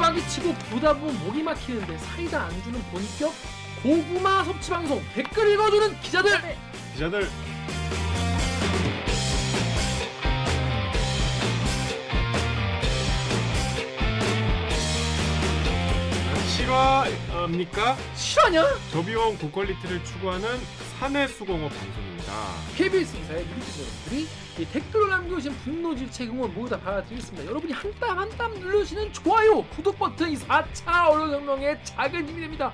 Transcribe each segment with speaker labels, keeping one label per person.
Speaker 1: 붙박이치고 보다 보면 목이 막히는데 사이다 안 주는 본격 고구마 섭취 방송 댓글 읽어주는 기자들
Speaker 2: 기자들 실화입니까?
Speaker 1: 실화냐?
Speaker 2: 저비용 고퀄리티를 추구하는 사내 수공업 방송입니다.
Speaker 1: KBS 기사의 누리기자 여러분들이 이 댓글을 남겨주신 분노 질책 응원 모두 다 받아드리겠습니다. 여러분이 한 땀 한땀 누르시는 좋아요, 구독 버튼 이 4차 언론혁명의 작은 힘이 됩니다.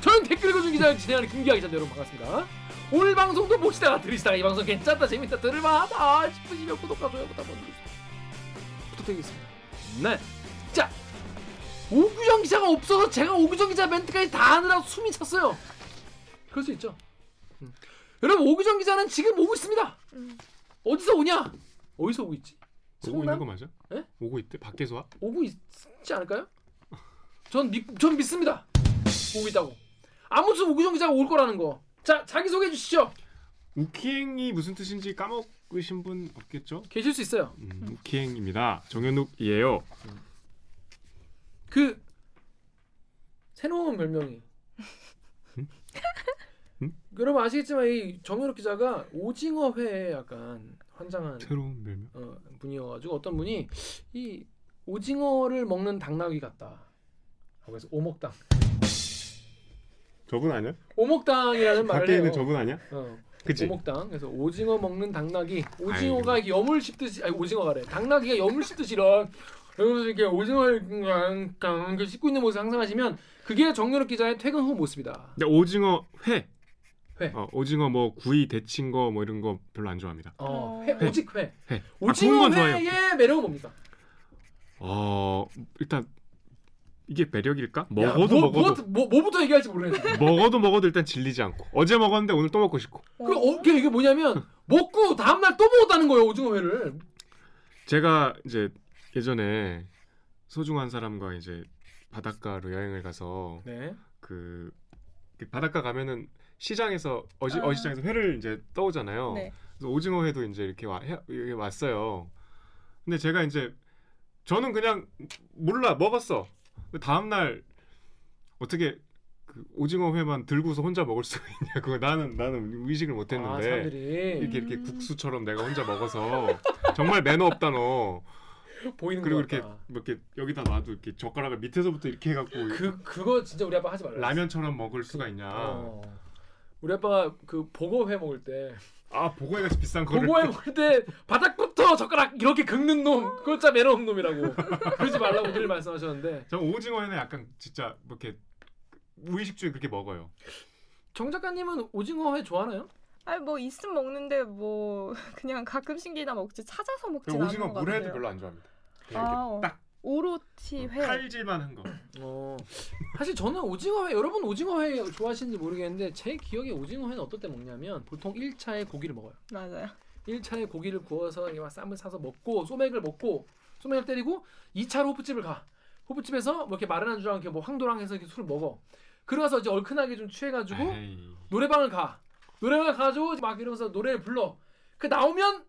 Speaker 1: 저는 댓글 읽어준 기자 진행하는 김기아 기자입니다. 여러분 반갑습니다. 오늘 방송도 보시다가 들으시다가 이 방송 괜찮다 재밌다 들을만하다 싶으시면 구독과 좋아요 버튼 한번 누르세요. 부탁드리겠습니다. 네. 자 오규정 기자가 없어서 제가 오규정 기자 멘트까지 다 하느라 숨이 찼어요. 그럴 수 있죠. 음. 여러분 오규정 기자는 지금 오고 있습니다.
Speaker 3: 음.
Speaker 1: 어디서 오냐? 어디서 오고 있지?
Speaker 2: 오고 있는? 거 맞아?
Speaker 1: 예?
Speaker 2: 오고 있대? 밖에서 와?
Speaker 1: 오고 있지 않을까요? 전, 믿, 전 믿습니다. 오고 있다고. 아무튼 오규정 기자가 올 거라는 거. 자 자기 소개해 주시죠.
Speaker 2: 우키행이 무슨 뜻인지 까먹으신 분 없겠죠?
Speaker 1: 계실 수 있어요.
Speaker 2: 음, 우키행입니다. 정현욱이에요.
Speaker 1: 그 새로운 별명이.
Speaker 2: 음?
Speaker 1: 여러분 아시겠지만 이 정현욱 기자가 오징어 회에 약간 환장한
Speaker 2: 새로운 별명?
Speaker 1: 어, 분이어가지고 어떤 분이 이 오징어를 먹는 당나귀 같다. 하고 해서 오목당.
Speaker 2: 저분 아니야?
Speaker 1: 오목당이라는 말을
Speaker 2: 밖에
Speaker 1: 해요.
Speaker 2: 있는 저분 아니야?
Speaker 1: 어,
Speaker 2: 그치?
Speaker 1: 오목당. 그래서 오징어 먹는 당나귀. 오징어가
Speaker 2: 아이고.
Speaker 1: 이렇게 염을 씹듯이 아니 오징어가래. 당나귀가 염을 씹듯이 이런 이러면서 이렇게 오징어를 이렇게 씹고 있는 모습 상상하시면 그게 정유럽 기자의 퇴근 후 모습이다.
Speaker 2: 근데 오징어 회.
Speaker 1: 회.
Speaker 2: 어, 오징어 뭐 구이 데친 거 뭐 이런 거 별로 안 좋아합니다.
Speaker 1: 어,
Speaker 3: 어.
Speaker 1: 회, 오직 회.
Speaker 2: 회. 아,
Speaker 1: 오징어
Speaker 2: 좋아해요.
Speaker 1: 회의 매력은 뭡니까?
Speaker 2: 어 일단 이게 매력일까?
Speaker 1: 야,
Speaker 2: 먹어도
Speaker 1: 뭐,
Speaker 2: 먹어도
Speaker 1: 뭐, 뭐, 부터 얘기할지 모르겠네.
Speaker 2: 먹어도 먹어도 일단 질리지 않고 어제 먹었는데 오늘 또 먹고 싶고
Speaker 1: 그 어, 이게 이게 뭐냐면 먹고 다음 날 또 먹었다는 거예요 오징어 회를.
Speaker 2: 제가 이제 예전에 소중한 사람과 이제 바닷가로 여행을 가서
Speaker 1: 네.
Speaker 2: 그, 그 바닷가 가면은 시장에서 어시
Speaker 3: 아.
Speaker 2: 어시장에서 회를 이제 떠오잖아요.
Speaker 3: 네.
Speaker 2: 그래서 오징어 회도 이제 이렇게 와 해, 이렇게 왔어요. 근데 제가 이제 저는 그냥 몰라 먹었어. 다음 날 어떻게 그 오징어 회만 들고서 혼자 먹을 수가 있냐? 그거 나는 나는 의식을
Speaker 1: 아,
Speaker 2: 못했는데
Speaker 1: 사람들이
Speaker 2: 이렇게 이렇게
Speaker 3: 음.
Speaker 2: 국수처럼 내가 혼자 먹어서 정말 매너 없다 너.
Speaker 1: 보이는
Speaker 2: 그리고
Speaker 1: 거
Speaker 2: 이렇게. 뭐 이렇게 여기다 놔도 이렇게 젓가락을 밑에서부터 이렇게 해갖고
Speaker 1: 그 그거 진짜 우리 아빠 하지 말라.
Speaker 2: 라면처럼 먹을 수가 있냐?
Speaker 1: 어. 우리 아빠가 그 보고회 먹을
Speaker 2: 때아 같이 비싼 거를
Speaker 1: 보고회 먹을 때 바닥부터 젓가락 이렇게 긁는 놈 그거 진짜 매너 없는 놈이라고 그러지 말라고 늘 말씀하셨는데
Speaker 2: 저 오징어에는 약간 진짜 뭐 이렇게 무의식주에 그렇게 먹어요.
Speaker 1: 정 작가님은 오징어회 좋아하나요?
Speaker 3: 아니 뭐 있으면 먹는데 뭐 그냥 가끔씩이나 먹지 찾아서
Speaker 2: 그리고
Speaker 3: 않는
Speaker 2: 오징어
Speaker 3: 것
Speaker 2: 물회도
Speaker 3: 같아요.
Speaker 2: 별로 안 좋아합니다. 그냥
Speaker 3: 아,
Speaker 2: 이렇게
Speaker 3: 어.
Speaker 2: 딱
Speaker 3: 오로치 회.
Speaker 2: 칼질만 한 거.
Speaker 1: 어 사실 저는 오징어회 여러분 오징어회 좋아하시는지 모르겠는데 제 기억에 오징어회는 어떨 때 먹냐면 보통 1차에 고기를 먹어요.
Speaker 3: 맞아요.
Speaker 1: 1차에 고기를 구워서 이렇게 막 쌈을 싸서 먹고 소맥을 먹고 소맥을 때리고 2차로 호프집을 가. 호프집에서 뭐 이렇게 마른 안주랑 이렇게 뭐 황도랑 해서 이렇게 술을 먹어. 그러고서 이제 얼큰하게 좀 취해가지고
Speaker 2: 에이.
Speaker 1: 노래방을 가. 노래방을 가가지고 막 이러면서 노래를 불러. 그 나오면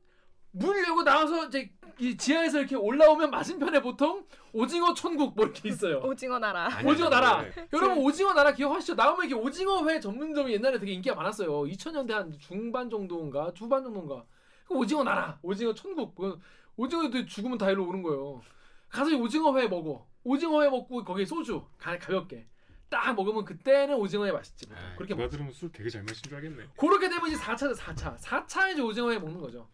Speaker 1: 문 열고 나와서 이제 이 지하에서 이렇게 올라오면 맞은편에 보통 오징어 천국 뭐 이렇게 있어요.
Speaker 3: 오징어 나라.
Speaker 2: 아니,
Speaker 1: 오징어 나라.
Speaker 2: 네.
Speaker 1: 여러분 오징어 나라 기억하시죠? 나오면 이렇게 오징어 회 전문점이 옛날에 되게 인기가 많았어요. 2000년대 한 중반 정도인가 후반 정도인가. 그 오징어 나라, 오징어 천국. 그 오징어도 죽으면 다 일로 오는 거예요. 가서 이 오징어 회 먹어. 오징어 회 먹고 거기에 소주 가, 가볍게 딱 먹으면 그때는 오징어회 맛있지.
Speaker 2: 에이,
Speaker 1: 그렇게 먹.
Speaker 2: 들으면 술 되게 잘 마신 줄 알겠네.
Speaker 1: 그렇게 되면 이제 4차죠 4차. 4차 이제 오징어회 먹는 거죠.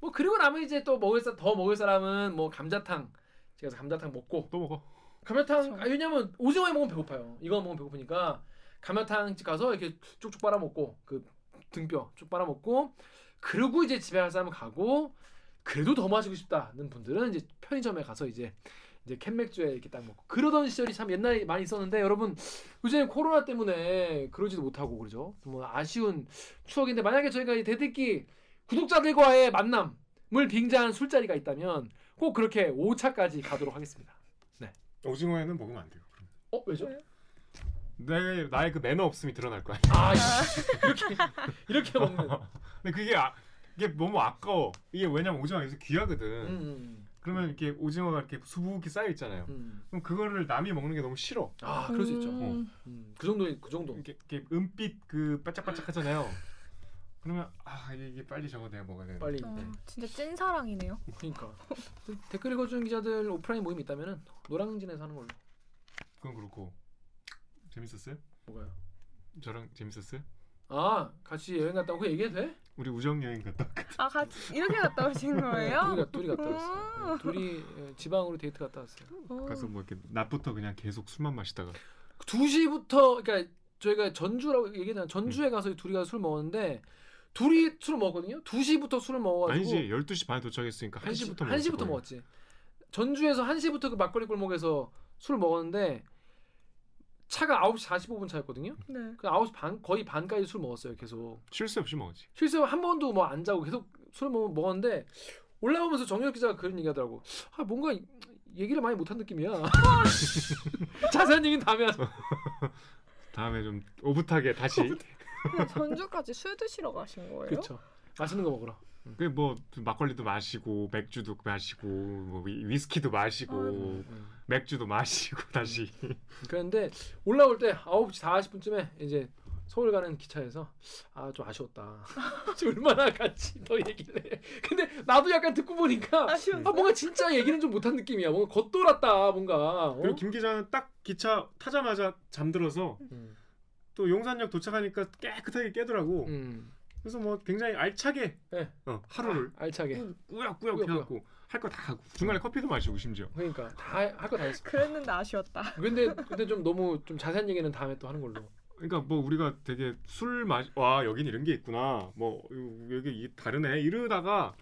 Speaker 1: 뭐 그리고 나면 이제 또 먹을 사, 더 먹을 사람은 뭐 감자탕. 제가 감자탕 먹고
Speaker 2: 또 먹어.
Speaker 1: 감자탕. 아, 왜냐면 오징어에 먹으면 배고파요. 이거 먹으면 배고프니까 감자탕 집 가서 이렇게 쭉쭉 빨아 먹고 그 등뼈 쭉 빨아 먹고 그리고 이제 집에 갈 사람은 가고 그래도 더 마시고 싶다는 분들은 이제 편의점에 가서 이제 이제 캔맥주에 이렇게 딱 먹고 그러던 시절이 참 옛날에 많이 있었는데 여러분 요즘 코로나 때문에 그러지도 못하고 그러죠. 뭐 아쉬운 추억인데 만약에 저희가 이 대듣기 구독자들과의 만남을 빙자한 술자리가 있다면 꼭 그렇게 5차까지 가도록 하겠습니다.
Speaker 2: 오징어에는 먹으면 안 돼요. 그럼.
Speaker 1: 어 왜죠?
Speaker 2: 내 나의 그 매너 없음이 드러날 거야.
Speaker 1: 아 이렇게 이렇게 먹는.
Speaker 2: 근데 그게 아, 이게 너무 아까워. 이게 왜냐면 오징어가 요새 귀하거든.
Speaker 1: 음, 음.
Speaker 2: 그러면 이렇게 오징어가 이렇게 수북이 쌓여 있잖아요.
Speaker 1: 음.
Speaker 2: 그럼 그거를 남이 먹는 게 너무 싫어.
Speaker 1: 아 그럴 수 있죠.
Speaker 3: 음.
Speaker 1: 음, 그 정도 그 정도.
Speaker 2: 이렇게, 이렇게 은빛 그 반짝반짝하잖아요. 그러면 아 이게 빨리 저거 내가 먹어야 돼.
Speaker 1: 빨리.
Speaker 3: 어,
Speaker 1: 네.
Speaker 3: 진짜 찐 사랑이네요.
Speaker 1: 그러니까 데- 댓글 읽어주는 기자들 오프라인 모임 이 있다면은 노량진에서 하는 걸로.
Speaker 2: 그건 그렇고 재밌었어요?
Speaker 1: 뭐가요?
Speaker 2: 저랑 재밌었어요?
Speaker 1: 아 같이 여행 갔다 오고 얘기해도 돼?
Speaker 2: 우리 우정 여행 갔다 왔거든.
Speaker 3: 아 같이 이렇게 갔다 오신 거예요?
Speaker 1: 둘이, 가, 둘이 갔다 왔어. 네, 둘이 예, 지방으로 데이트 갔다 왔어요.
Speaker 3: 어.
Speaker 2: 가서 뭐 이렇게 낮부터 그냥 계속 술만 마시다가
Speaker 1: 2시부터 그러니까 저희가 전주라고 얘기했잖아요. 전주에 가서 둘이 가서 술 먹었는데 둘이 술을 먹었거든요. 2시부터 술을 먹어가지고
Speaker 2: 아니지 12시 반에 도착했으니까 1시부터
Speaker 1: 1시부터 먹었지. 전주에서 1시부터 그 막걸리 골목에서 술을 먹었는데 차가 9시 45분 차였거든요.
Speaker 3: 네.
Speaker 1: 그 9시 반 거의 반까지 술 먹었어요. 계속.
Speaker 2: 쉴 새 없이 먹었지.
Speaker 1: 실수 한 번도 뭐 안 자고 계속 술을 먹, 먹었는데 올라오면서 정혁 기자가 그런 얘기하더라고. 아 뭔가 이- 얘기를 많이 못한 느낌이야. 자세한 얘기는 다음에 하자.
Speaker 2: 다음에 좀 오붓하게 다시
Speaker 3: 전주까지 술 드시러 가신 거예요?
Speaker 1: 그렇죠. 맛있는 거 먹으러.
Speaker 2: 그뭐 막걸리도 마시고 맥주도 마시고 뭐 위- 위스키도 마시고
Speaker 3: 아이고.
Speaker 2: 맥주도 마시고 다시
Speaker 1: 그런데 올라올 때 9시 40분쯤에 이제 서울 가는 기차에서 아 좀 아쉬웠다. 얼마나 같이 더 얘기를 해. 근데 나도 약간 듣고 보니까
Speaker 3: 아쉬웠어요?
Speaker 1: 아 뭔가 진짜 얘기는 좀 못한 느낌이야. 뭔가 겉돌았다 뭔가. 어?
Speaker 2: 그리고 김 기자는 딱 기차 타자마자 잠들어서
Speaker 1: 음.
Speaker 2: 또 용산역 도착하니까 깨끗하게 깨더라고.
Speaker 1: 음.
Speaker 2: 그래서 뭐 굉장히 알차게
Speaker 1: 네.
Speaker 2: 어, 하루를
Speaker 1: 아, 알차게.
Speaker 2: 꾸역꾸역. 해갖고 할 거 다 하고 중간에 커피도 마시고 심지어
Speaker 1: 그러니까 다 할 거 다 했어.
Speaker 3: 그랬는데 아쉬웠다.
Speaker 1: 근데 근데 좀 너무 좀 자세한 얘기는 다음에 또 하는 걸로.
Speaker 2: 그러니까 뭐 우리가 되게 술 마시 와 여긴 이런 게 있구나 뭐 여기 이 다르네 이러다가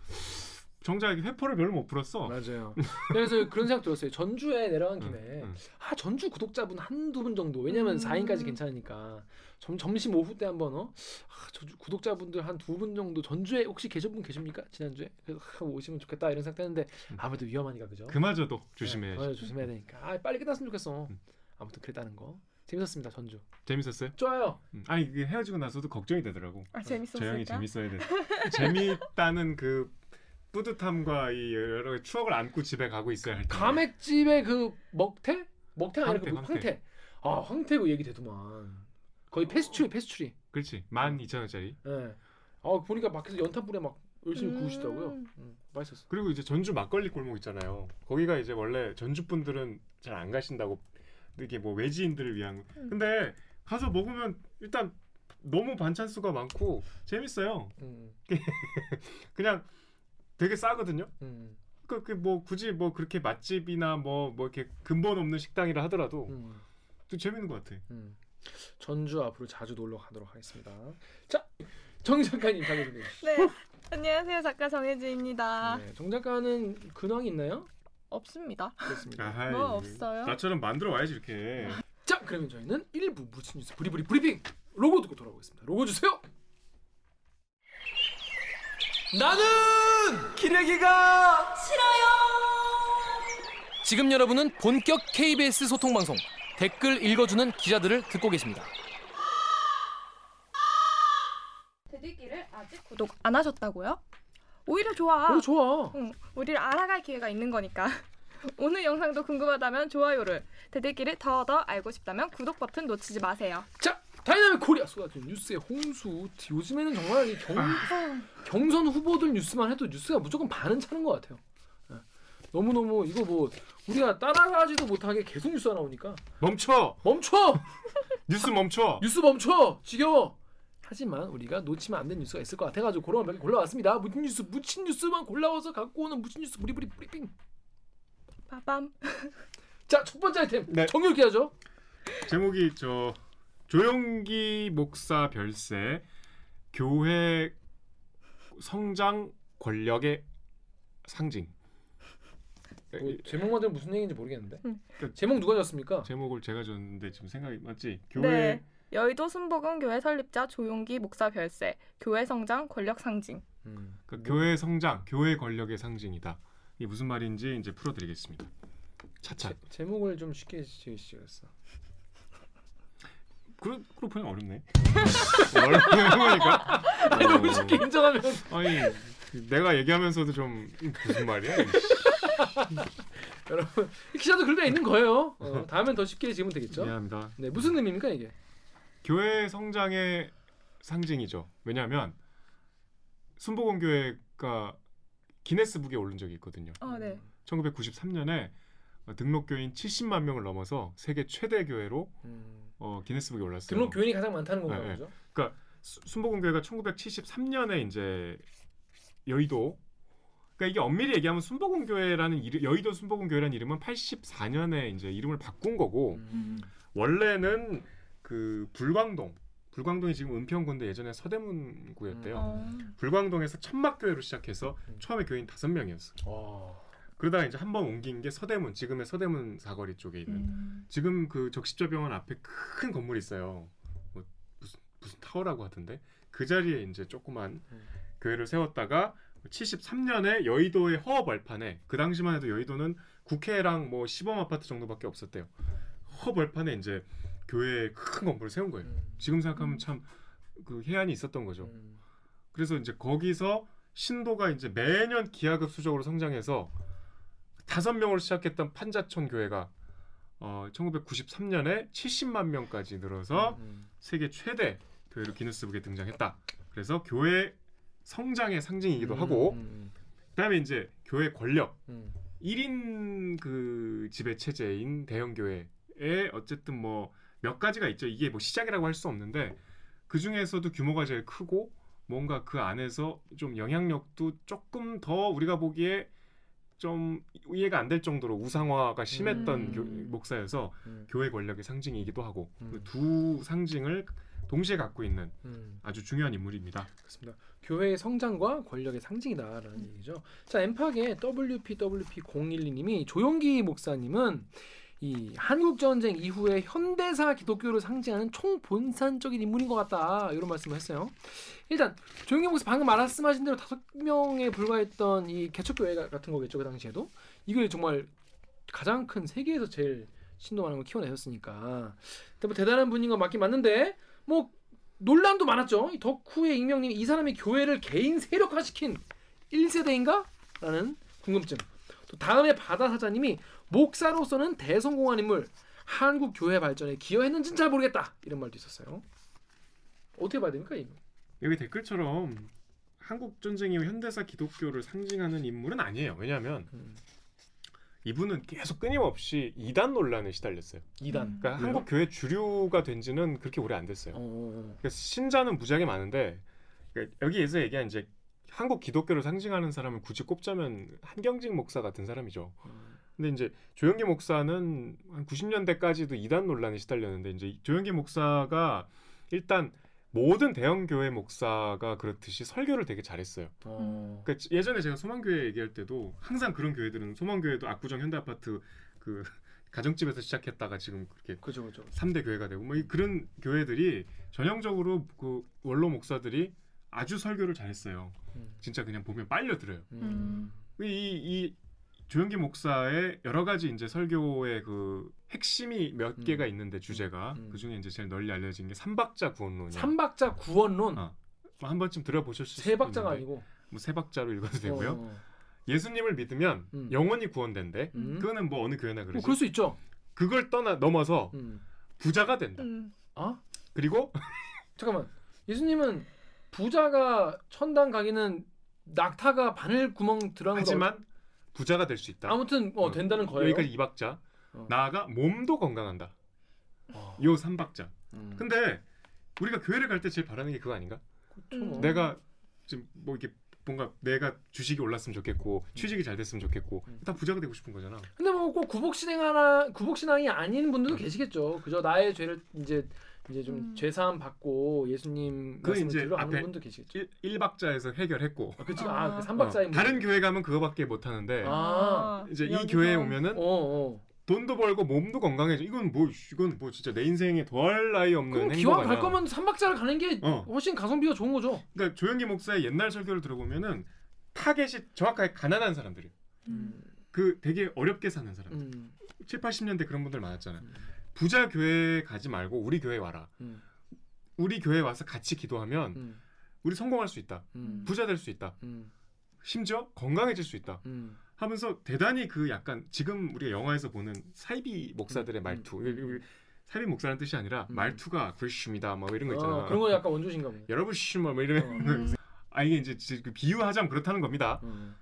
Speaker 2: 정작 이게 회포를 별로 못 풀었어
Speaker 1: 맞아요. 그래서 그런 생각 들었어요. 전주에 내려간 김에
Speaker 2: 응, 응.
Speaker 1: 아 전주 구독자분 한두 분 정도 왜냐면
Speaker 3: 음.
Speaker 1: 4인까지 괜찮으니까 점, 점심 오후 때 한번 어 아, 전주 구독자분들 한 두 분 정도 전주에 혹시 계신 분 계십니까 지난주에 그래서 아, 오시면 좋겠다 이런 생각 했는데
Speaker 2: 음.
Speaker 1: 아무래도 위험하니까 그죠?
Speaker 2: 그마저도 조심해야지
Speaker 1: 네. 조심해야 되니까 아 빨리 끝났으면 좋겠어.
Speaker 2: 음.
Speaker 1: 아무튼 그랬다는 거 재밌었습니다 전주.
Speaker 2: 재밌었어요?
Speaker 1: 좋아요.
Speaker 2: 음. 아니 헤어지고 나서도 걱정이 되더라고 아저 형이
Speaker 3: 재밌었을까?
Speaker 2: 재밌어야 돼 재밌다는 그 뿌듯함과 이 여러 가지 추억을 안고 집에 가고 있어야 할 텐데
Speaker 1: 감액집의 그 먹태? 먹태가 아니라 그
Speaker 2: 황태,
Speaker 1: 황태.
Speaker 2: 황태.
Speaker 1: 아 황태 그 얘기 되더만. 거의 패스츄리 패스츄리.
Speaker 2: 그렇지 만 이천 원짜리
Speaker 1: 예. 아 보니까 밖에서 연탄불에 막 열심히
Speaker 3: 음.
Speaker 1: 구우시더라고요. 음, 맛있었어.
Speaker 2: 그리고 이제 전주 막걸리 골목 있잖아요 거기가 이제 원래 전주 분들은 잘 안 가신다고 이게 뭐 외지인들을 위한
Speaker 3: 음.
Speaker 2: 근데 가서 먹으면 일단 너무 반찬 수가 많고 재밌어요
Speaker 1: 음,
Speaker 2: 그냥 되게 싸거든요
Speaker 1: 음,
Speaker 2: 그뭐 굳이 뭐 그렇게 맛집이나 뭐뭐 이렇게 근본 없는 식당이라 하더라도
Speaker 1: 음,
Speaker 2: 또 재밌는 것 같아
Speaker 1: 음. 전주 앞으로 자주 놀러 가도록 하겠습니다. 자, 정 작가님 자기 소개.
Speaker 3: 네. 안녕하세요 작가 정혜지입니다.
Speaker 1: 네, 정 작가는 근황이 있나요?
Speaker 3: 없습니다.
Speaker 1: 그렇습니다.
Speaker 2: 아하이,
Speaker 3: 뭐 없어요?
Speaker 2: 나처럼 만들어 와야지 이렇게
Speaker 1: 자, 그러면 저희는 1부 무슨 뉴스 브리브리 브리핑 로고 듣고 돌아오겠습니다. 로고 주세요. 나는 기레기가 싫어요. 지금 여러분은 본격 KBS 소통 방송 댓글 읽어주는 기자들을 듣고 계십니다.
Speaker 3: 대들기를 아직 구독 안 하셨다고요? 오히려 좋아.
Speaker 1: 어, 좋아.
Speaker 3: 응, 우리를 알아갈 기회가 있는 거니까. 오늘 영상도 궁금하다면 좋아요를, 대들기를 더더 알고 싶다면 구독 버튼 놓치지 마세요.
Speaker 1: 자, Dynamic Korea 쏟아진 뉴스의 홍수. 요즘에는 정말 이 경, 경선 후보들 뉴스만 해도 뉴스가 무조건 반은 차는 것 같아요. 예. 너무 너무 이거 뭐 우리가 따라가지도 못하게 계속 뉴스가 나오니까
Speaker 2: 멈춰
Speaker 1: 멈춰
Speaker 2: 뉴스 멈춰
Speaker 1: 뉴스 멈춰 지겨워. 하지만 우리가 놓치면 안 되는 뉴스가 있을 것 같아가지고 그런 걸몇개 골라왔습니다. 묻힌 뉴스 묻힌 뉴스만 골라와서 갖고 오는 묻힌 뉴스 브리브리 브리핑.
Speaker 3: 빠밤.
Speaker 1: 자 첫 번째 아이템
Speaker 2: 네.
Speaker 1: 정렬 기하죠.
Speaker 2: 제목이 저 조용기 목사 별세 교회 성장 권력의 상징
Speaker 1: 뭐 제목만 들으면 무슨 얘기인지 모르겠는데.
Speaker 3: 음.
Speaker 1: 제목 누가 졌습니까?
Speaker 2: 제목을 제가 줬는데 지금 생각이 맞지? 교회
Speaker 3: 네. 여의도 순복음 교회 설립자 조용기 목사 별세. 교회 성장 권력 상징.
Speaker 1: 음.
Speaker 2: 그러니까 교회 성장, 교회 권력의 상징이다. 이게 무슨 말인지 이제 풀어드리겠습니다. 차차.
Speaker 1: 제, 제목을 좀 쉽게 지으시겠어.
Speaker 2: 그러, 그러 보니 어렵네. 어렵니까?
Speaker 1: 아니 너무 쉽게 인정하면
Speaker 2: 아니 내가 얘기하면서도 좀 무슨 말이야?
Speaker 1: 여러분 기사도 때 있는 거예요. 어, 다음엔 더 쉽게 지으면 되겠죠.
Speaker 2: 미안합니다.
Speaker 1: 네 무슨 의미입니까 이게?
Speaker 2: 교회 성장의 상징이죠. 왜냐하면 순복음 교회가 기네스북에 오른 적이 있거든요.
Speaker 3: 어, 네.
Speaker 2: 1993년에 등록 교인 70만 명을 넘어서 세계 최대 교회로
Speaker 1: 음,
Speaker 2: 어, 기네스북에 올랐어요.
Speaker 1: 등록 교인이 가장 많다는 건가요,
Speaker 2: 네,
Speaker 1: 그죠?
Speaker 2: 수- 순복음 교회가 1973년에 이제 여의도 그러니까 이게 엄밀히 얘기하면 순복음 교회라는 이름, 여의도 순복음 교회라는 이름은 84년에 이제 이름을 바꾼 거고
Speaker 1: 음,
Speaker 2: 원래는 그 불광동 불광동이 지금 은평구인데 예전에 서대문구였대요.
Speaker 3: 어.
Speaker 2: 불광동에서 천막교회로 시작해서
Speaker 1: 음.
Speaker 2: 처음에 교인 다섯 명이었어.
Speaker 1: 와,
Speaker 2: 그러다가 이제 한 번 옮긴 게 서대문 지금의 서대문 사거리 쪽에 있는
Speaker 3: 음.
Speaker 2: 지금 그 적십자 병원 앞에 큰 건물이 있어요. 뭐 무슨 무슨 타워라고 하던데 그 자리에 이제 조그만
Speaker 1: 음.
Speaker 2: 교회를 세웠다가 73년에 여의도의 허업 벌판에 그 당시만 해도 여의도는 국회랑 뭐 시범 아파트 정도밖에 없었대요. 허업 벌판에 이제 교회 큰 건물을 세운 거예요.
Speaker 1: 음,
Speaker 2: 지금 생각하면 참 그 해안이 있었던 거죠.
Speaker 1: 음,
Speaker 2: 그래서 이제 거기서 신도가 이제 매년 기하급수적으로 성장해서 다섯 명으로 시작했던 판자촌 교회가 어, 1993년에 70만 명까지 늘어서
Speaker 1: 음,
Speaker 2: 세계 최대 교회로 기네스북에 등장했다. 그래서 교회 성장의 상징이기도
Speaker 1: 음,
Speaker 2: 하고
Speaker 1: 음,
Speaker 2: 그다음에 이제 교회 권력
Speaker 1: 음,
Speaker 2: 1인 그 지배 체제인 대형 교회에 어쨌든 뭐 몇 가지가 있죠. 이게 뭐 시작이라고 할 수 없는데 그 중에서도 규모가 제일 크고 뭔가 그 안에서 좀 영향력도 조금 더 우리가 보기에 좀 이해가 안 될 정도로 우상화가 심했던
Speaker 3: 음.
Speaker 2: 교- 목사여서
Speaker 1: 음,
Speaker 2: 교회 권력의 상징이기도 하고
Speaker 1: 음.
Speaker 2: 그두 상징을 동시에 갖고 있는
Speaker 1: 음.
Speaker 2: 아주 중요한 인물입니다.
Speaker 1: 그렇습니다. 교회의 성장과 권력의 상징이다라는 얘기죠. 자, 엠팍의 WPWP012님이 조용기 목사님은 이 한국 전쟁 이후에 현대사 기독교를 상징하는 총본산적인 인물인 것 같다 이런 말씀을 했어요. 일단 조용기 목사 방금 말씀하신 대로 다섯 명에 불과했던 이 개척교회 같은 거겠죠 그 당시에도 이게 정말 가장 큰 세계에서 제일 많은 걸 키워내셨으니까 뭐 대단한 분인 건 맞긴 맞는데 뭐 논란도 많았죠. 이 덕후의 익명님이 이 사람이 교회를 개인 세력화시킨 1세대인가? 라는 궁금증. 또 다음에 바다 사자님이 목사로서는 대성공한 인물, 한국 교회 발전에 기여했는지는 잘 모르겠다. 이런 말도 있었어요. 어떻게 봐야 됩니까? 이거?
Speaker 2: 여기 댓글처럼 한국 전쟁 이후 현대사 기독교를 상징하는 인물은 아니에요. 왜냐하면
Speaker 1: 음,
Speaker 2: 이분은 계속 끊임없이 이단 논란에 시달렸어요.
Speaker 1: 이단.
Speaker 2: 그러니까
Speaker 1: 왜요?
Speaker 2: 한국 교회 주류가 된 지는 그렇게 오래 안 됐어요.
Speaker 1: 어,
Speaker 2: 그러니까 신자는 무지하게 많은데 그러니까 여기에서 얘기한 이제 한국 기독교를 상징하는 사람을 굳이 꼽자면 한경직 목사 같은 사람이죠.
Speaker 1: 음,
Speaker 2: 근데 이제 조영기 목사는 한 90년대까지도 이단 논란에 시달렸는데 이제 조영기 목사가 일단 모든 대형 교회 목사가 그렇듯이 설교를 되게 잘했어요.
Speaker 1: 어,
Speaker 2: 그러니까 예전에 제가 소망교회 얘기할 때도 항상 그런 교회들은 소망교회도 압구정 현대 아파트 그 가정집에서 시작했다가 지금 그렇게
Speaker 1: 그죠, 그죠.
Speaker 2: 3대 교회가 되고 뭐 이- 그런 교회들이 전형적으로 그 원로 목사들이 아주 설교를 잘했어요.
Speaker 1: 음,
Speaker 2: 진짜 그냥 보면 빨려 들어요.
Speaker 1: 음,
Speaker 2: 이, 이 조영기 목사의 여러 가지 이제 설교의 그 핵심이 몇
Speaker 1: 음.
Speaker 2: 개가 있는데 주제가
Speaker 1: 음.
Speaker 2: 그 중에 이제 제일 널리 알려진 게 삼박자 구원론이에요.
Speaker 1: 삼박자 구원론.
Speaker 2: 어, 뭐한 번쯤 들어보셨을 수도
Speaker 1: 세 박자가
Speaker 2: 있는데
Speaker 1: 아니고.
Speaker 2: 뭐 세 박자로 읽어도 되고요.
Speaker 1: 어,
Speaker 2: 예수님을 믿으면
Speaker 1: 음.
Speaker 2: 영원히 구원된대.
Speaker 1: 음.
Speaker 2: 그거는 뭐 어느 교회나
Speaker 1: 뭐
Speaker 2: 그러지.
Speaker 1: 그럴 수 있죠.
Speaker 2: 그걸 떠나 넘어서
Speaker 1: 음.
Speaker 2: 부자가 된다.
Speaker 3: 음.
Speaker 1: 아?
Speaker 2: 그리고
Speaker 1: 잠깐만. 예수님은 부자가 천당 가기는 낙타가 바늘 구멍 들어간 거
Speaker 2: 하지만 부자가 될 수 있다.
Speaker 1: 아무튼 어,
Speaker 2: 어,
Speaker 1: 된다는 거예요.
Speaker 2: 여기까지 이 박자.
Speaker 1: 어.
Speaker 2: 나아가 몸도 건강한다.
Speaker 1: 어.
Speaker 2: 요 삼박자.
Speaker 1: 음.
Speaker 2: 근데 우리가 교회를 갈 때 제일 바라는 게 그거 아닌가?
Speaker 1: 뭐.
Speaker 3: 음.
Speaker 2: 내가 지금 뭐 이렇게 뭔가 내가 주식이 올랐으면 좋겠고 취직이 잘 됐으면 좋겠고
Speaker 1: 음.
Speaker 2: 다 부자가 되고 싶은 거잖아.
Speaker 1: 근데 뭐 꼭 구복 신앙 하나 구복 신앙이 아닌 분들도 계시겠죠. 그저 나의 죄를 이제 이제 좀
Speaker 3: 음.
Speaker 1: 죄사함 받고 예수님
Speaker 2: 그
Speaker 1: 말씀을
Speaker 2: 이제
Speaker 1: 들어가는
Speaker 2: 앞에
Speaker 1: 분도 계시겠죠.
Speaker 2: 일, 일박자에서 해결했고
Speaker 1: 아, 그치.
Speaker 3: 아.
Speaker 1: 아, 그 삼박자인
Speaker 2: 어, 다른 교회 가면 그거밖에 못 하는데
Speaker 1: 아.
Speaker 2: 이제 이
Speaker 3: 여기서-
Speaker 2: 교회에 오면은
Speaker 1: 어, 어.
Speaker 2: 돈도 벌고 몸도 건강해져. 이건 뭐 이건 뭐 진짜 내 인생에 더할 나위 없는
Speaker 1: 그럼
Speaker 2: 행복
Speaker 1: 기왕
Speaker 2: 아니야.
Speaker 1: 갈 거면 삼박자를 가는 게
Speaker 2: 어.
Speaker 1: 훨씬 가성비가 좋은 거죠.
Speaker 2: 그러니까 조영기 목사의 옛날 설교를 들어보면은 타겟이 정확하게 가난한 사람들이에요.
Speaker 3: 음.
Speaker 2: 그 되게 어렵게 사는 사람.
Speaker 1: 음.
Speaker 2: 7, 80년대 그런 분들 많았잖아요.
Speaker 1: 음.
Speaker 2: 부자 교회 가지 말고 우리 교회 와라.
Speaker 1: 음.
Speaker 2: 우리 교회 와서 같이 기도하면
Speaker 1: 음.
Speaker 2: 우리 성공할 수 있다.
Speaker 1: 음.
Speaker 2: 부자 될 수 있다.
Speaker 1: 음.
Speaker 2: 심지어 건강해질 수 있다.
Speaker 1: 음.
Speaker 2: 하면서 대단히 그 약간 지금 우리가 영화에서 보는 사이비 목사들의
Speaker 1: 음,
Speaker 2: 말투. 사이비 목사라는 뜻이 아니라
Speaker 1: 음.
Speaker 2: 말투가 그리십니다 뭐 이런 거 있잖아
Speaker 1: 어, 그런 거 약간 원조신가 보네.
Speaker 2: 여러분 씨뭐 이런
Speaker 3: 음.
Speaker 2: 아 이게 이제 지- 그 비유하자면 그렇다는 겁니다
Speaker 1: 음.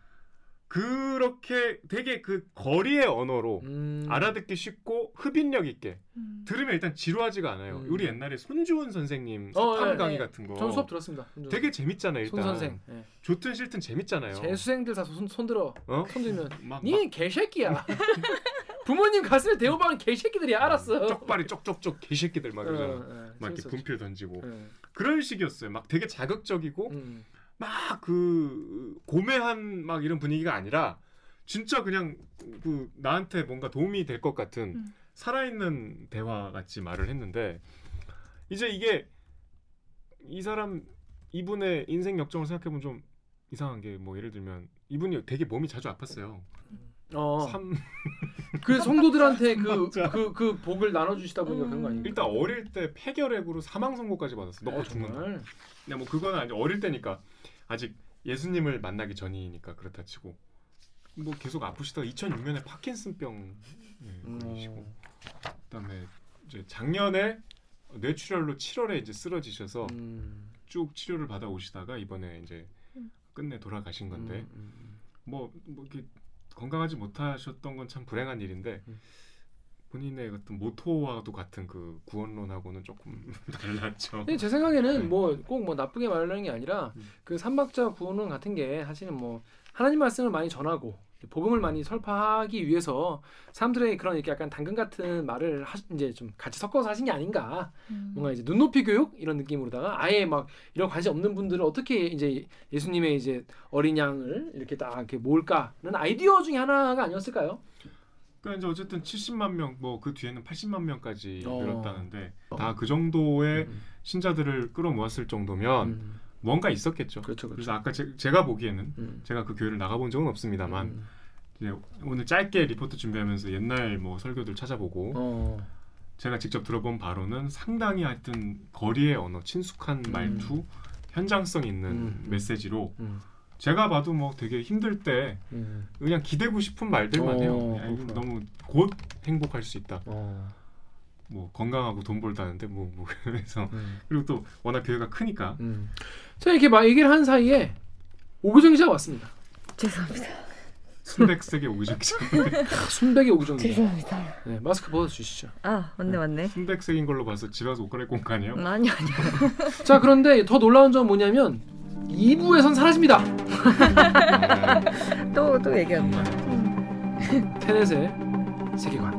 Speaker 2: 그렇게 되게 그 거리의 언어로
Speaker 1: 음.
Speaker 2: 알아듣기 쉽고 흡인력 있게
Speaker 3: 음.
Speaker 2: 들으면 일단 지루하지가 않아요
Speaker 1: 음.
Speaker 2: 우리 옛날에 손주은 선생님
Speaker 1: 어,
Speaker 2: 사탐
Speaker 1: 예,
Speaker 2: 강의
Speaker 3: 예.
Speaker 2: 같은 거
Speaker 1: 전 수업 들었습니다. 손
Speaker 2: 되게 재밌잖아요 일단
Speaker 1: 선생. 예.
Speaker 2: 좋든 싫든 재밌잖아요
Speaker 1: 제 수생들 다 손 손들어.
Speaker 2: 어?
Speaker 1: 손 들면
Speaker 2: 막,
Speaker 1: 니 개새끼야. 부모님 가슴에 대어박은 개새끼들이 알았어.
Speaker 2: 막 쪽발이 쪽쪽쪽 개새끼들 막 이러잖아
Speaker 1: 어, 어,
Speaker 2: 막 이렇게. 분필 던지고
Speaker 1: 예.
Speaker 2: 그런 식이었어요 막 되게 자극적이고
Speaker 1: 음.
Speaker 2: 막 그 고매한 막 이런 분위기가 아니라 진짜 그냥 그 나한테 뭔가 도움이 될 것 같은
Speaker 3: 음.
Speaker 2: 살아있는 대화 같이 말을 했는데 이제 이게 이 사람 이분의 인생 역정을 생각해보면 좀 이상한 게 뭐 예를 들면 이분이 되게 몸이 자주 아팠어요.
Speaker 1: 어.
Speaker 2: 삼
Speaker 1: 그 성도들한테 그. 그 그 복을 나눠 주시다 보니까 그런 거 아닌가?
Speaker 2: 일단 어릴 때 폐결핵으로 사망 선고까지 받았어. 먹고
Speaker 1: 어,
Speaker 2: 죽는다.
Speaker 1: 정말.
Speaker 2: 근데 뭐 그거는 아니 어릴 때니까 아직 예수님을 만나기 전이니까 그렇다 치고 뭐 계속 아프시다가 2006년에 파킨슨병
Speaker 1: 음.
Speaker 2: 걸리시고 그다음에 이제 작년에 뇌출혈로 7월에 이제 쓰러지셔서
Speaker 1: 음.
Speaker 2: 쭉 치료를 받아 오시다가 이번에 이제
Speaker 3: 음.
Speaker 2: 끝내 돌아가신 건데
Speaker 1: 음, 음,
Speaker 2: 뭐, 뭐 이렇게 건강하지 못하셨던 건 참 불행한 일인데
Speaker 1: 음.
Speaker 2: 본인의 어떤 모토와도 같은 그 구원론하고는 조금 달랐죠.
Speaker 1: 근데 제 생각에는 뭐꼭뭐 나쁘게 말하는 게 아니라
Speaker 2: 음.
Speaker 1: 그 삼박자 구원론 같은 게 사실은 뭐 하나님 말씀을 많이 전하고 복음을 많이 설파하기 위해서 사람들의 그런 이렇게 약간 당근 같은 말을 하, 이제 좀 같이 섞어서 하신 게 아닌가
Speaker 3: 음.
Speaker 1: 뭔가 이제 눈높이 교육 이런 느낌으로다가 아예 막 이런 관심 없는 분들을 어떻게 이제 예수님의 이제 어린 양을 이렇게 딱 이렇게 모을까는 아이디어 중에 하나가 아니었을까요?
Speaker 2: 그러니까 이제 어쨌든 70만 명, 뭐 그 뒤에는 80만 명까지
Speaker 1: 어.
Speaker 2: 늘었다는데
Speaker 1: 어.
Speaker 2: 다그 정도의
Speaker 1: 음,
Speaker 2: 신자들을 끌어모았을 정도면
Speaker 1: 음,
Speaker 2: 뭔가 있었겠죠.
Speaker 1: 그렇죠, 그렇죠.
Speaker 2: 그래서 아까 제, 가 보기에는
Speaker 1: 음,
Speaker 2: 제가 그 교회를 나가본 적은 없습니다만
Speaker 1: 음,
Speaker 2: 이제 오늘 짧게 리포트 준비하면서 옛날 뭐 설교들 찾아보고
Speaker 1: 어,
Speaker 2: 제가 직접 들어본 바로는 상당히 하여튼 거리의 언어, 친숙한
Speaker 1: 음.
Speaker 2: 말투, 현장성 있는
Speaker 1: 음.
Speaker 2: 메시지로
Speaker 1: 음,
Speaker 2: 제가 봐도 뭐 되게 힘들 때
Speaker 1: 음,
Speaker 2: 그냥 기대고 싶은 말들만
Speaker 1: 어,
Speaker 2: 해요. 야, 이거
Speaker 1: 그렇구나.
Speaker 2: 너무 곧 행복할 수 있다.
Speaker 1: 어,
Speaker 2: 뭐 건강하고 돈 벌다는데 뭐, 뭐 그래서
Speaker 1: 음,
Speaker 2: 그리고 또 워낙 교회가 크니까
Speaker 1: 음. 자 이렇게 막 얘기를 한 사이에 오규정 기자가 왔습니다.
Speaker 3: 죄송합니다.
Speaker 2: 순백색의 오기정 기자.
Speaker 1: 순백의 오규정 기자.
Speaker 3: 죄송합니다.
Speaker 1: 네, 마스크 벗어 주시죠.
Speaker 3: 아 맞네 맞네.
Speaker 2: 순백색인 걸로 봐서 집에 가서 옷 갈아입고 온거 아니에요?
Speaker 3: 음, 아니 아니.
Speaker 1: 자 그런데 더 놀라운 점은 뭐냐면 2부에선 사라집니다.
Speaker 2: 아,
Speaker 3: 또또 얘기한다.
Speaker 1: 테넷의 세계관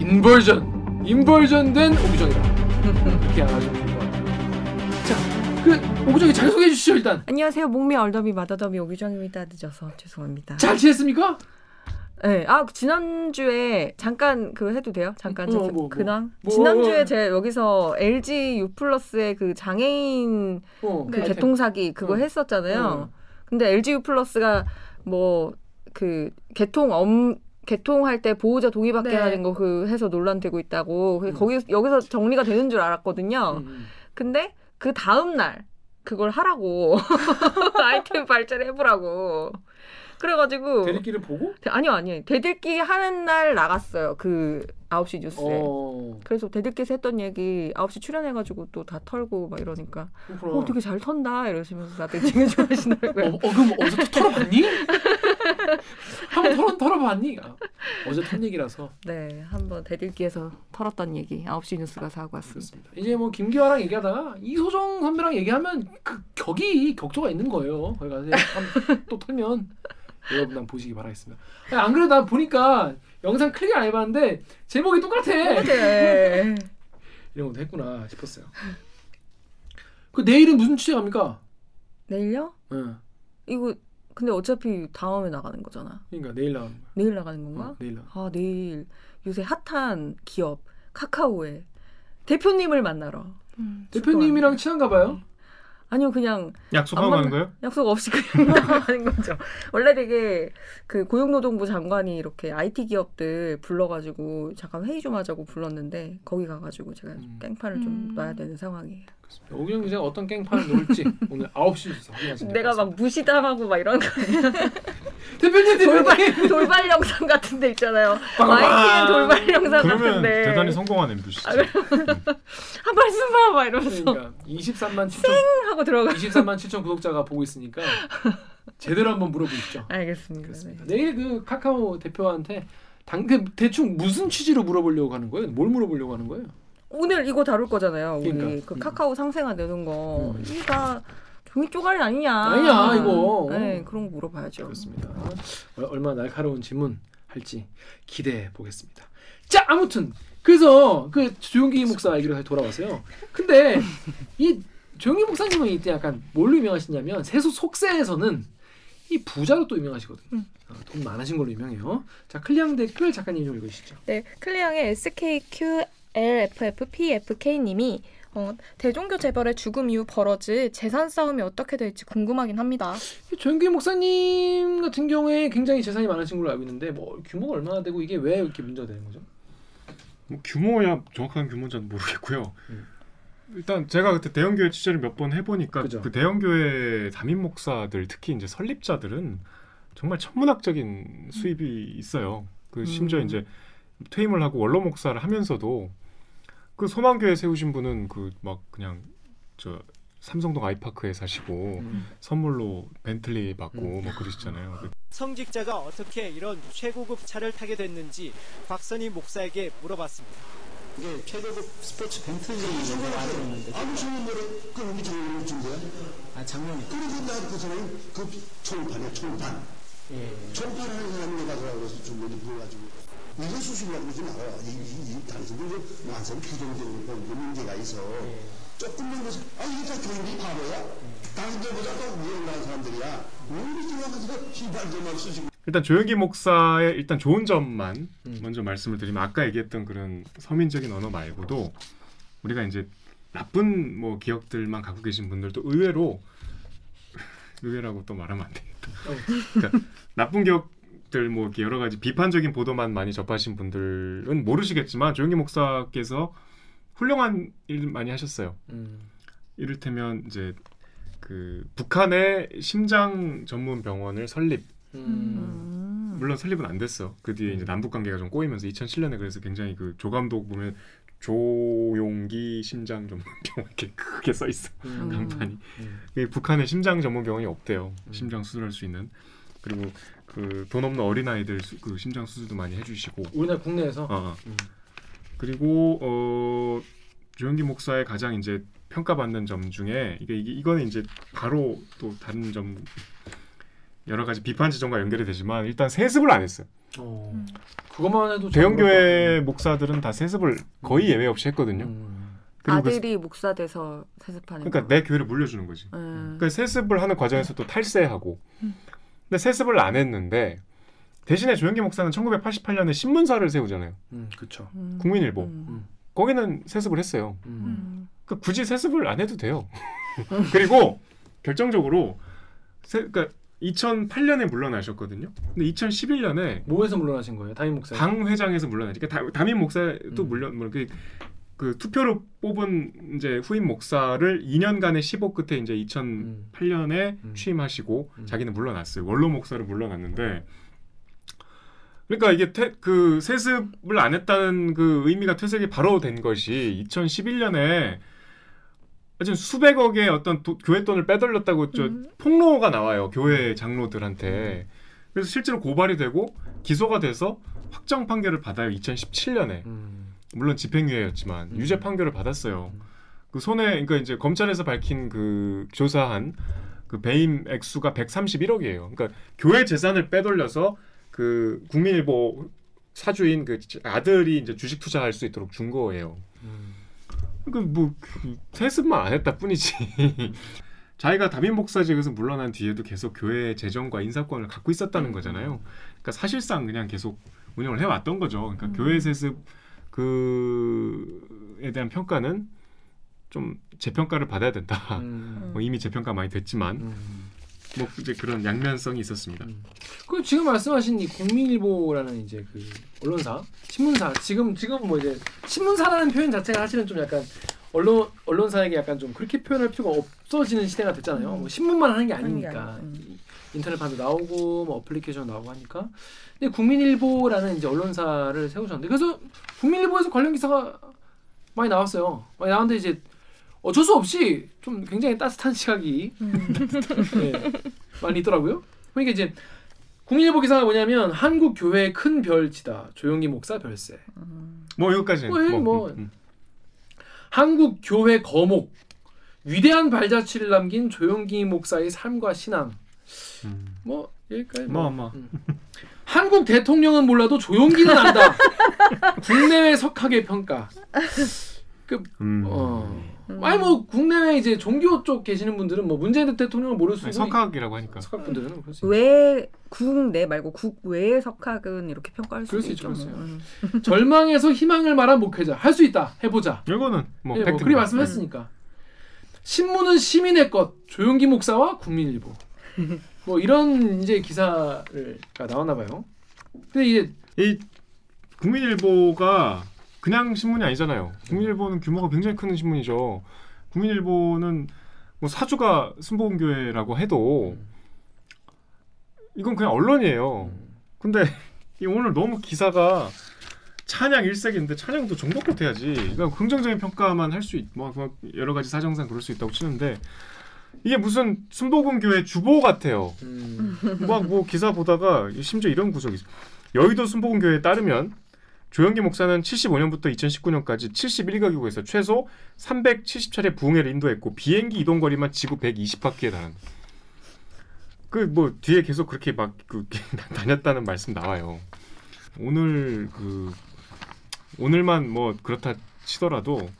Speaker 1: inversion inversion된 오규정이다 이렇게 알아주면 될것 같아요 자 그 오규정이 잘 소개해 주시죠 일단
Speaker 3: 안녕하세요. 목미 얼더비 마더더비 오규정입니다. 늦어서 죄송합니다.
Speaker 1: 잘 지냈습니까?
Speaker 3: 네, 아 지난주에 잠깐 그 해도 돼요? 잠깐
Speaker 1: 어,
Speaker 3: 저-
Speaker 1: 뭐, 뭐.
Speaker 3: 근황.
Speaker 1: 뭐,
Speaker 3: 지난주에
Speaker 1: 어.
Speaker 3: 제가 여기서 LG U 플러스의 그 장애인
Speaker 1: 어,
Speaker 3: 그
Speaker 1: 아이템.
Speaker 3: 개통 사기 그거
Speaker 1: 어.
Speaker 3: 했었잖아요.
Speaker 1: 어.
Speaker 3: 근데 LG U 플러스가 뭐 그 개통 엄 개통할 때 보호자 동의 받게
Speaker 4: 네.
Speaker 3: 하는 거 그 해서 논란되고 있다고.
Speaker 1: 음.
Speaker 3: 거기 여기서 정리가 되는 줄 알았거든요.
Speaker 1: 음, 음.
Speaker 3: 근데 그 다음 날 그걸 하라고 아이템 발제를 해보라고. 그래가지고
Speaker 1: 대리기를 보고
Speaker 3: 아니요 아니요 대들기 하는 날 나갔어요 그 9시 뉴스에.
Speaker 1: 어
Speaker 3: 그래서 대들기에서 했던 얘기 9시 출연해가지고 또 다 털고 막 이러니까
Speaker 1: 그렇구나.
Speaker 3: 어 되게 잘 턴다 이러시면서 다들 되게 좋아하시더라고요.
Speaker 1: 어, 어 그럼 어제 또 털어봤니? 한번 털어 털어봤니? 아, 어제 턴 얘기라서
Speaker 3: 네, 한번 대들기에서 털었던 얘기 9시 뉴스가 사고 왔습니다.
Speaker 1: 그렇습니다. 이제 뭐 김기화랑 얘기하다가 이소정 선배랑 얘기하면 그 격이 격조가 있는 거예요. 거기 가서 또 털면 여러분 한 보시기 바라겠습니다. 아니, 안 그래도 나 보니까 영상 클릭 안 해봤는데 제목이 똑같아.
Speaker 3: 네.
Speaker 1: 이런 것도 했구나 싶었어요. 그 내일은 무슨 취재 갑니까?
Speaker 3: 내일요?
Speaker 1: 응.
Speaker 3: 이거 근데 어차피 다음에 나가는 거잖아.
Speaker 1: 그러니까 내일 나오는 거야.
Speaker 3: 내일 나가는
Speaker 1: 어,
Speaker 3: 건가?
Speaker 1: 내일 나.
Speaker 3: 아 내일 요새 핫한 기업 카카오의 대표님을 만나러. 음,
Speaker 1: 대표님이랑 친한가 봐요.
Speaker 3: 아니요 그냥
Speaker 2: 약속하고
Speaker 3: 안
Speaker 2: 가는 거예요?
Speaker 3: 약속 없이 그냥 나가는 거죠. 원래 되게 그 고용노동부 장관이 이렇게 IT 기업들 불러가지고 잠깐 회의 좀 하자고 불렀는데 거기 가가지고 제가
Speaker 1: 음.
Speaker 3: 깽판을 좀
Speaker 4: 음.
Speaker 3: 놔야 되는 상황이에요.
Speaker 1: 오경 기자가 어떤 갱판을 놓을지 오늘 9시 뉴스 확인하시면
Speaker 3: 내가 막 무시당하고 막 이런 거 아니야?
Speaker 1: 대표님
Speaker 3: 돌발
Speaker 1: 대표님.
Speaker 3: 돌발 영상 같은 데 있잖아요. 마이키는 돌발 영상
Speaker 2: 그러면
Speaker 3: 같은데
Speaker 2: 대단히 성공한 MBC죠.
Speaker 3: 아, 한 말씀 봐 이러면서
Speaker 1: 그러니까 23만 7천
Speaker 3: 하고 들어가.
Speaker 1: 23만 7천 구독자가 보고 있으니까 제대로 한번 물어보십시오.
Speaker 3: 알겠습니다. 네.
Speaker 1: 내일 그 카카오 대표한테 당그 대충 무슨 취지로 물어보려고 하는 거예요? 뭘 물어보려고 하는 거예요?
Speaker 3: 오늘 이거 다룰 거잖아요. 우리
Speaker 1: 그러니까.
Speaker 3: 그
Speaker 1: 음.
Speaker 3: 카카오 상생화 내는 거.
Speaker 1: 음.
Speaker 3: 이가 종이 쪼가리 아니냐?
Speaker 1: 아니야, 이거.
Speaker 3: 네, 그런 거 물어봐야죠.
Speaker 1: 그렇습니다. 얼- 얼마나 날카로운 질문 할지 기대해 보겠습니다. 자, 아무튼 그래서 그 조용기 목사 얘기로 다시 돌아왔어요. 근데 이 조용기 목사님은 이때 약간 뭘로 유명하시냐면 세수 속세에서는 이 부자로 또 유명하시거든요.
Speaker 3: 음.
Speaker 1: 어, 돈 많으신 걸로 유명해요. 자, 클리앙 댓글 작가님 좀 읽으시죠.
Speaker 4: 네, 클리앙의 SKQLFFPFK님이 어, 대종교 재벌의 죽음 이후 벌어질 재산 싸움이 어떻게 될지 궁금하긴 합니다.
Speaker 1: 이 조용기 목사님 같은 경우에 굉장히 재산이 많으신 걸로 알고 있는데 뭐 규모가 얼마나 되고 이게 왜 이렇게 문제가 되는 거죠?
Speaker 2: 뭐 규모야 정확한 규모는 잘 모르겠고요.
Speaker 1: 음.
Speaker 2: 일단 제가 그때 대형 교회 취재를 몇 번 해보니까
Speaker 1: 그죠.
Speaker 2: 그 대형 교회 담임 목사들 특히 이제 설립자들은 정말 천문학적인 수입이 있어요. 그 심지어
Speaker 1: 음.
Speaker 2: 이제 퇴임을 하고 원로 목사를 하면서도 그 소망교회 세우신 분은 그 막 그냥 저 삼성동 아이파크에 사시고
Speaker 1: 음.
Speaker 2: 선물로 벤틀리 받고
Speaker 1: 음.
Speaker 2: 뭐 그러시잖아요. 그
Speaker 5: 성직자가 어떻게 이런 최고급 차를 타게 됐는지 박선희 목사에게 물어봤습니다.
Speaker 6: 이게 최고급 스포츠 벤틀리를 알아봤는데 아무 소문으로 그 우리 장로님 준 거야? 아 장로님 그리고 나그 사람은 그 총판이야 총판
Speaker 5: 예.
Speaker 6: 총판하는 사람이 가서 그래서 준 거지 불러가지고 이거 수술이라고 그러지 말아요 이, 이, 이 당신들 그 완전 거 이거 문제가 있어 조금만 그래서 아 이게 다 교육이 바보야 당신들보다 더 올라간 사람들이야 왜 이렇게 와가지고 희발들만 쓰시고
Speaker 2: 일단 조영기 목사의 일단 좋은 점만
Speaker 1: 음.
Speaker 2: 먼저 말씀을 드리면 아까 얘기했던 그런 서민적인 언어 말고도 우리가 이제 나쁜 뭐 기억들만 갖고 계신 분들도 의외로 의외라고 또 말하면 안 되겠다.
Speaker 1: 어.
Speaker 2: 그러니까 나쁜 기억 들 뭐 여러 가지 비판적인 보도만 많이 접하신 분들은 모르시겠지만 조영기 목사께서 훌륭한 일 많이 하셨어요.
Speaker 1: 음.
Speaker 2: 이를테면 이제 그 북한의 심장 전문 병원을 설립
Speaker 1: 음.
Speaker 3: 음.
Speaker 2: 물론 설립은 안 됐어. 그 뒤에 이제 남북 관계가 좀 꼬이면서 2007년에 그래서 굉장히 그 조감독 보면 조용기 심장 전문 병원 이렇게 크게 써 있어
Speaker 1: 음.
Speaker 2: 간판이.
Speaker 1: 음.
Speaker 2: 그 북한에 심장 전문 병원이 없대요.
Speaker 1: 음.
Speaker 2: 심장 수술할 수 있는. 그리고 그 돈 없는 어린 아이들 그 심장 수술도 많이 해주시고.
Speaker 1: 우리나라 국내에서
Speaker 2: 어, 어.
Speaker 1: 음.
Speaker 2: 그리고 어 조영기 목사의 가장 이제 평가받는 점 중에 이게 이게 이거는 이제 바로 또 다른 점 여러 가지 비판 지점과 연결이 되지만 일단 세습을 안 했어요.
Speaker 1: 어.
Speaker 4: 음.
Speaker 1: 그것만 해도
Speaker 2: 대형 교회 목사들은 다 세습을 거의 예외 없이 했거든요.
Speaker 1: 음.
Speaker 2: 그-
Speaker 3: 아들이 목사 돼서 세습하는
Speaker 2: 그러니까
Speaker 3: 거.
Speaker 2: 내 교회를 물려주는 거지.
Speaker 3: 음.
Speaker 2: 그러니까 세습을 하는 과정에서 또 탈세하고.
Speaker 4: 음.
Speaker 2: 근데 세습을 안 했는데 대신에 조영기 목사는 1988년에 신문사를 세우잖아요.
Speaker 1: 음, 그렇죠.
Speaker 3: 음.
Speaker 2: 국민일보.
Speaker 3: 음.
Speaker 2: 거기는 세습을 했어요.
Speaker 1: 음.
Speaker 3: 음.
Speaker 2: 그러니까 굳이 세습을 안 해도 돼요. 그리고 결정적으로 세, 그러니까 2008년에 물러나셨거든요. 근데 2011년에
Speaker 1: 뭐에서 물러나신 거예요? 담임 목사.
Speaker 2: 당 회장에서 물러나지. 그러니까 다- 담임 목사도
Speaker 1: 음.
Speaker 2: 물론 뭐 그, 그 투표로 뽑은 이제 후임 목사를 2년간의 시보 끝에 이제 2008년에
Speaker 1: 음.
Speaker 2: 취임하시고
Speaker 1: 음.
Speaker 2: 자기는 물러났어요. 원로 목사로 물러났는데 그러니까 이게 퇴, 그 세습을 안 했다는 그 의미가 퇴색이 바로 된 것이 2011년에 지금 수백억의 어떤 도- 교회 돈을 빼돌렸다고 저
Speaker 4: 음.
Speaker 2: 폭로가 나와요 교회 장로들한테 그래서 실제로 고발이 되고 기소가 돼서 확정 판결을 받아요 2017년에
Speaker 1: 음.
Speaker 2: 물론 집행유예였지만
Speaker 1: 음.
Speaker 2: 유죄 판결을 받았어요
Speaker 1: 음.
Speaker 2: 그 손에 그러니까 이제 검찰에서 밝힌 그 조사한 그 배임 액수가 131억이에요 그러니까 교회 재산을 빼돌려서 그 국민일보 사주인 그 아들이 이제 주식 투자할 수 있도록 준 거예요.
Speaker 1: 음.
Speaker 2: 그뭐 그 세습만 안 했다 뿐이지. 자기가 담임 목사직에서 물러난 뒤에도 계속 교회 재정과 인사권을 갖고 있었다는 거잖아요. 그러니까 사실상 그냥 계속 운영을 해왔던 거죠. 그러니까
Speaker 3: 음.
Speaker 2: 교회 세습 그에 대한 평가는 좀 재평가를 받아야 된다.
Speaker 1: 음.
Speaker 2: 뭐 이미 재평가 많이 됐지만
Speaker 1: 음.
Speaker 2: 뭐 이제 그런 양면성이 있었습니다.
Speaker 1: 음. 그 지금 말씀하신 이 국민일보라는 이제 그 언론사, 신문사 지금 지금 뭐 이제 신문사라는 표현 자체가 사실은 좀 약간 언론 언론사에게 약간 좀 그렇게 표현할 필요가 없어지는 시대가 됐잖아요. 뭐 신문만 하는 게 아니니까
Speaker 3: 음.
Speaker 1: 인터넷 판도 나오고 뭐 어플리케이션 나오고 하니까 근데 국민일보라는 이제 언론사를 세우셨는데 그래서 국민일보에서 관련 기사가 많이 나왔어요. 많이 나왔는데 이제 어쩔 수 없이 좀 굉장히 따뜻한 시각이 네, 많이 있더라고요. 그러니까 이제 국민일보 기사가 뭐냐면 한국 교회의 큰 별지다 조용기 목사 별세.
Speaker 2: 뭐 여기까지.
Speaker 1: 뭐, 뭐, 뭐.
Speaker 2: 음, 음.
Speaker 1: 한국 교회 거목 위대한 발자취를 남긴 조용기 목사의 삶과 신앙.
Speaker 2: 음.
Speaker 1: 뭐 여기까지.
Speaker 2: 뭐, 뭐.
Speaker 1: 음. 한국 대통령은 몰라도 조용기는 안다. 국내외 석학의 평가.
Speaker 2: 음.
Speaker 1: 어.
Speaker 3: 음.
Speaker 1: 아니 뭐 국내외 이제 종교 쪽 계시는 분들은 뭐 문재인 대통령을 모를 수 있고
Speaker 2: 석학이라고 하니까.
Speaker 1: 석학 분들은 그럴 수 있죠.
Speaker 3: 외 국내 말고 국외의 석학은 이렇게 평가할 수 있죠. 뭐. 음.
Speaker 1: 절망에서 희망을 말한 목회자 할 수 있다 해보자.
Speaker 2: 이거는 뭐
Speaker 1: 예, 뭐. 그리 말씀했으니까. 신문은 시민의 것 조용기 목사와 국민일보. 뭐 이런 이제 기사가 나왔나 봐요. 근데 이게
Speaker 2: 이 국민일보가 그냥 신문이 아니잖아요. 국민일보는 규모가 굉장히 큰 신문이죠. 국민일보는 뭐 사주가 순복음교회라고 해도 이건 그냥 언론이에요. 근데 이 오늘 너무 기사가 찬양 일색인데 찬양도 정도껏 해야지. 그러니까 긍정적인 평가만 할 수 있, 뭐 여러 가지 사정상 그럴 수 있다고 치는데 이게 무슨 순복음 교회 주보 같아요.
Speaker 1: 음,
Speaker 2: 막뭐 기사 보다가 심지어 이런 구석이 있어. 여의도 순복음 교회에 따르면 조영기 목사는 75년부터 2019년까지 71가국에서 최소 370차례 부흥회를 인도했고 비행기 이동 거리만 지구 120바퀴에 달한다. 그뭐 뒤에 계속 그렇게 막 그, 다녔다는 말씀 나와요. 오늘 그 오늘만 뭐 그렇다 치더라도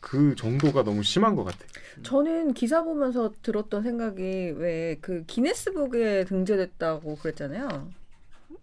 Speaker 2: 그 정도가 너무 심한 것 같아.
Speaker 3: 저는 기사 보면서 들었던 생각이 왜 그 기네스북에 등재됐다고 그랬잖아요.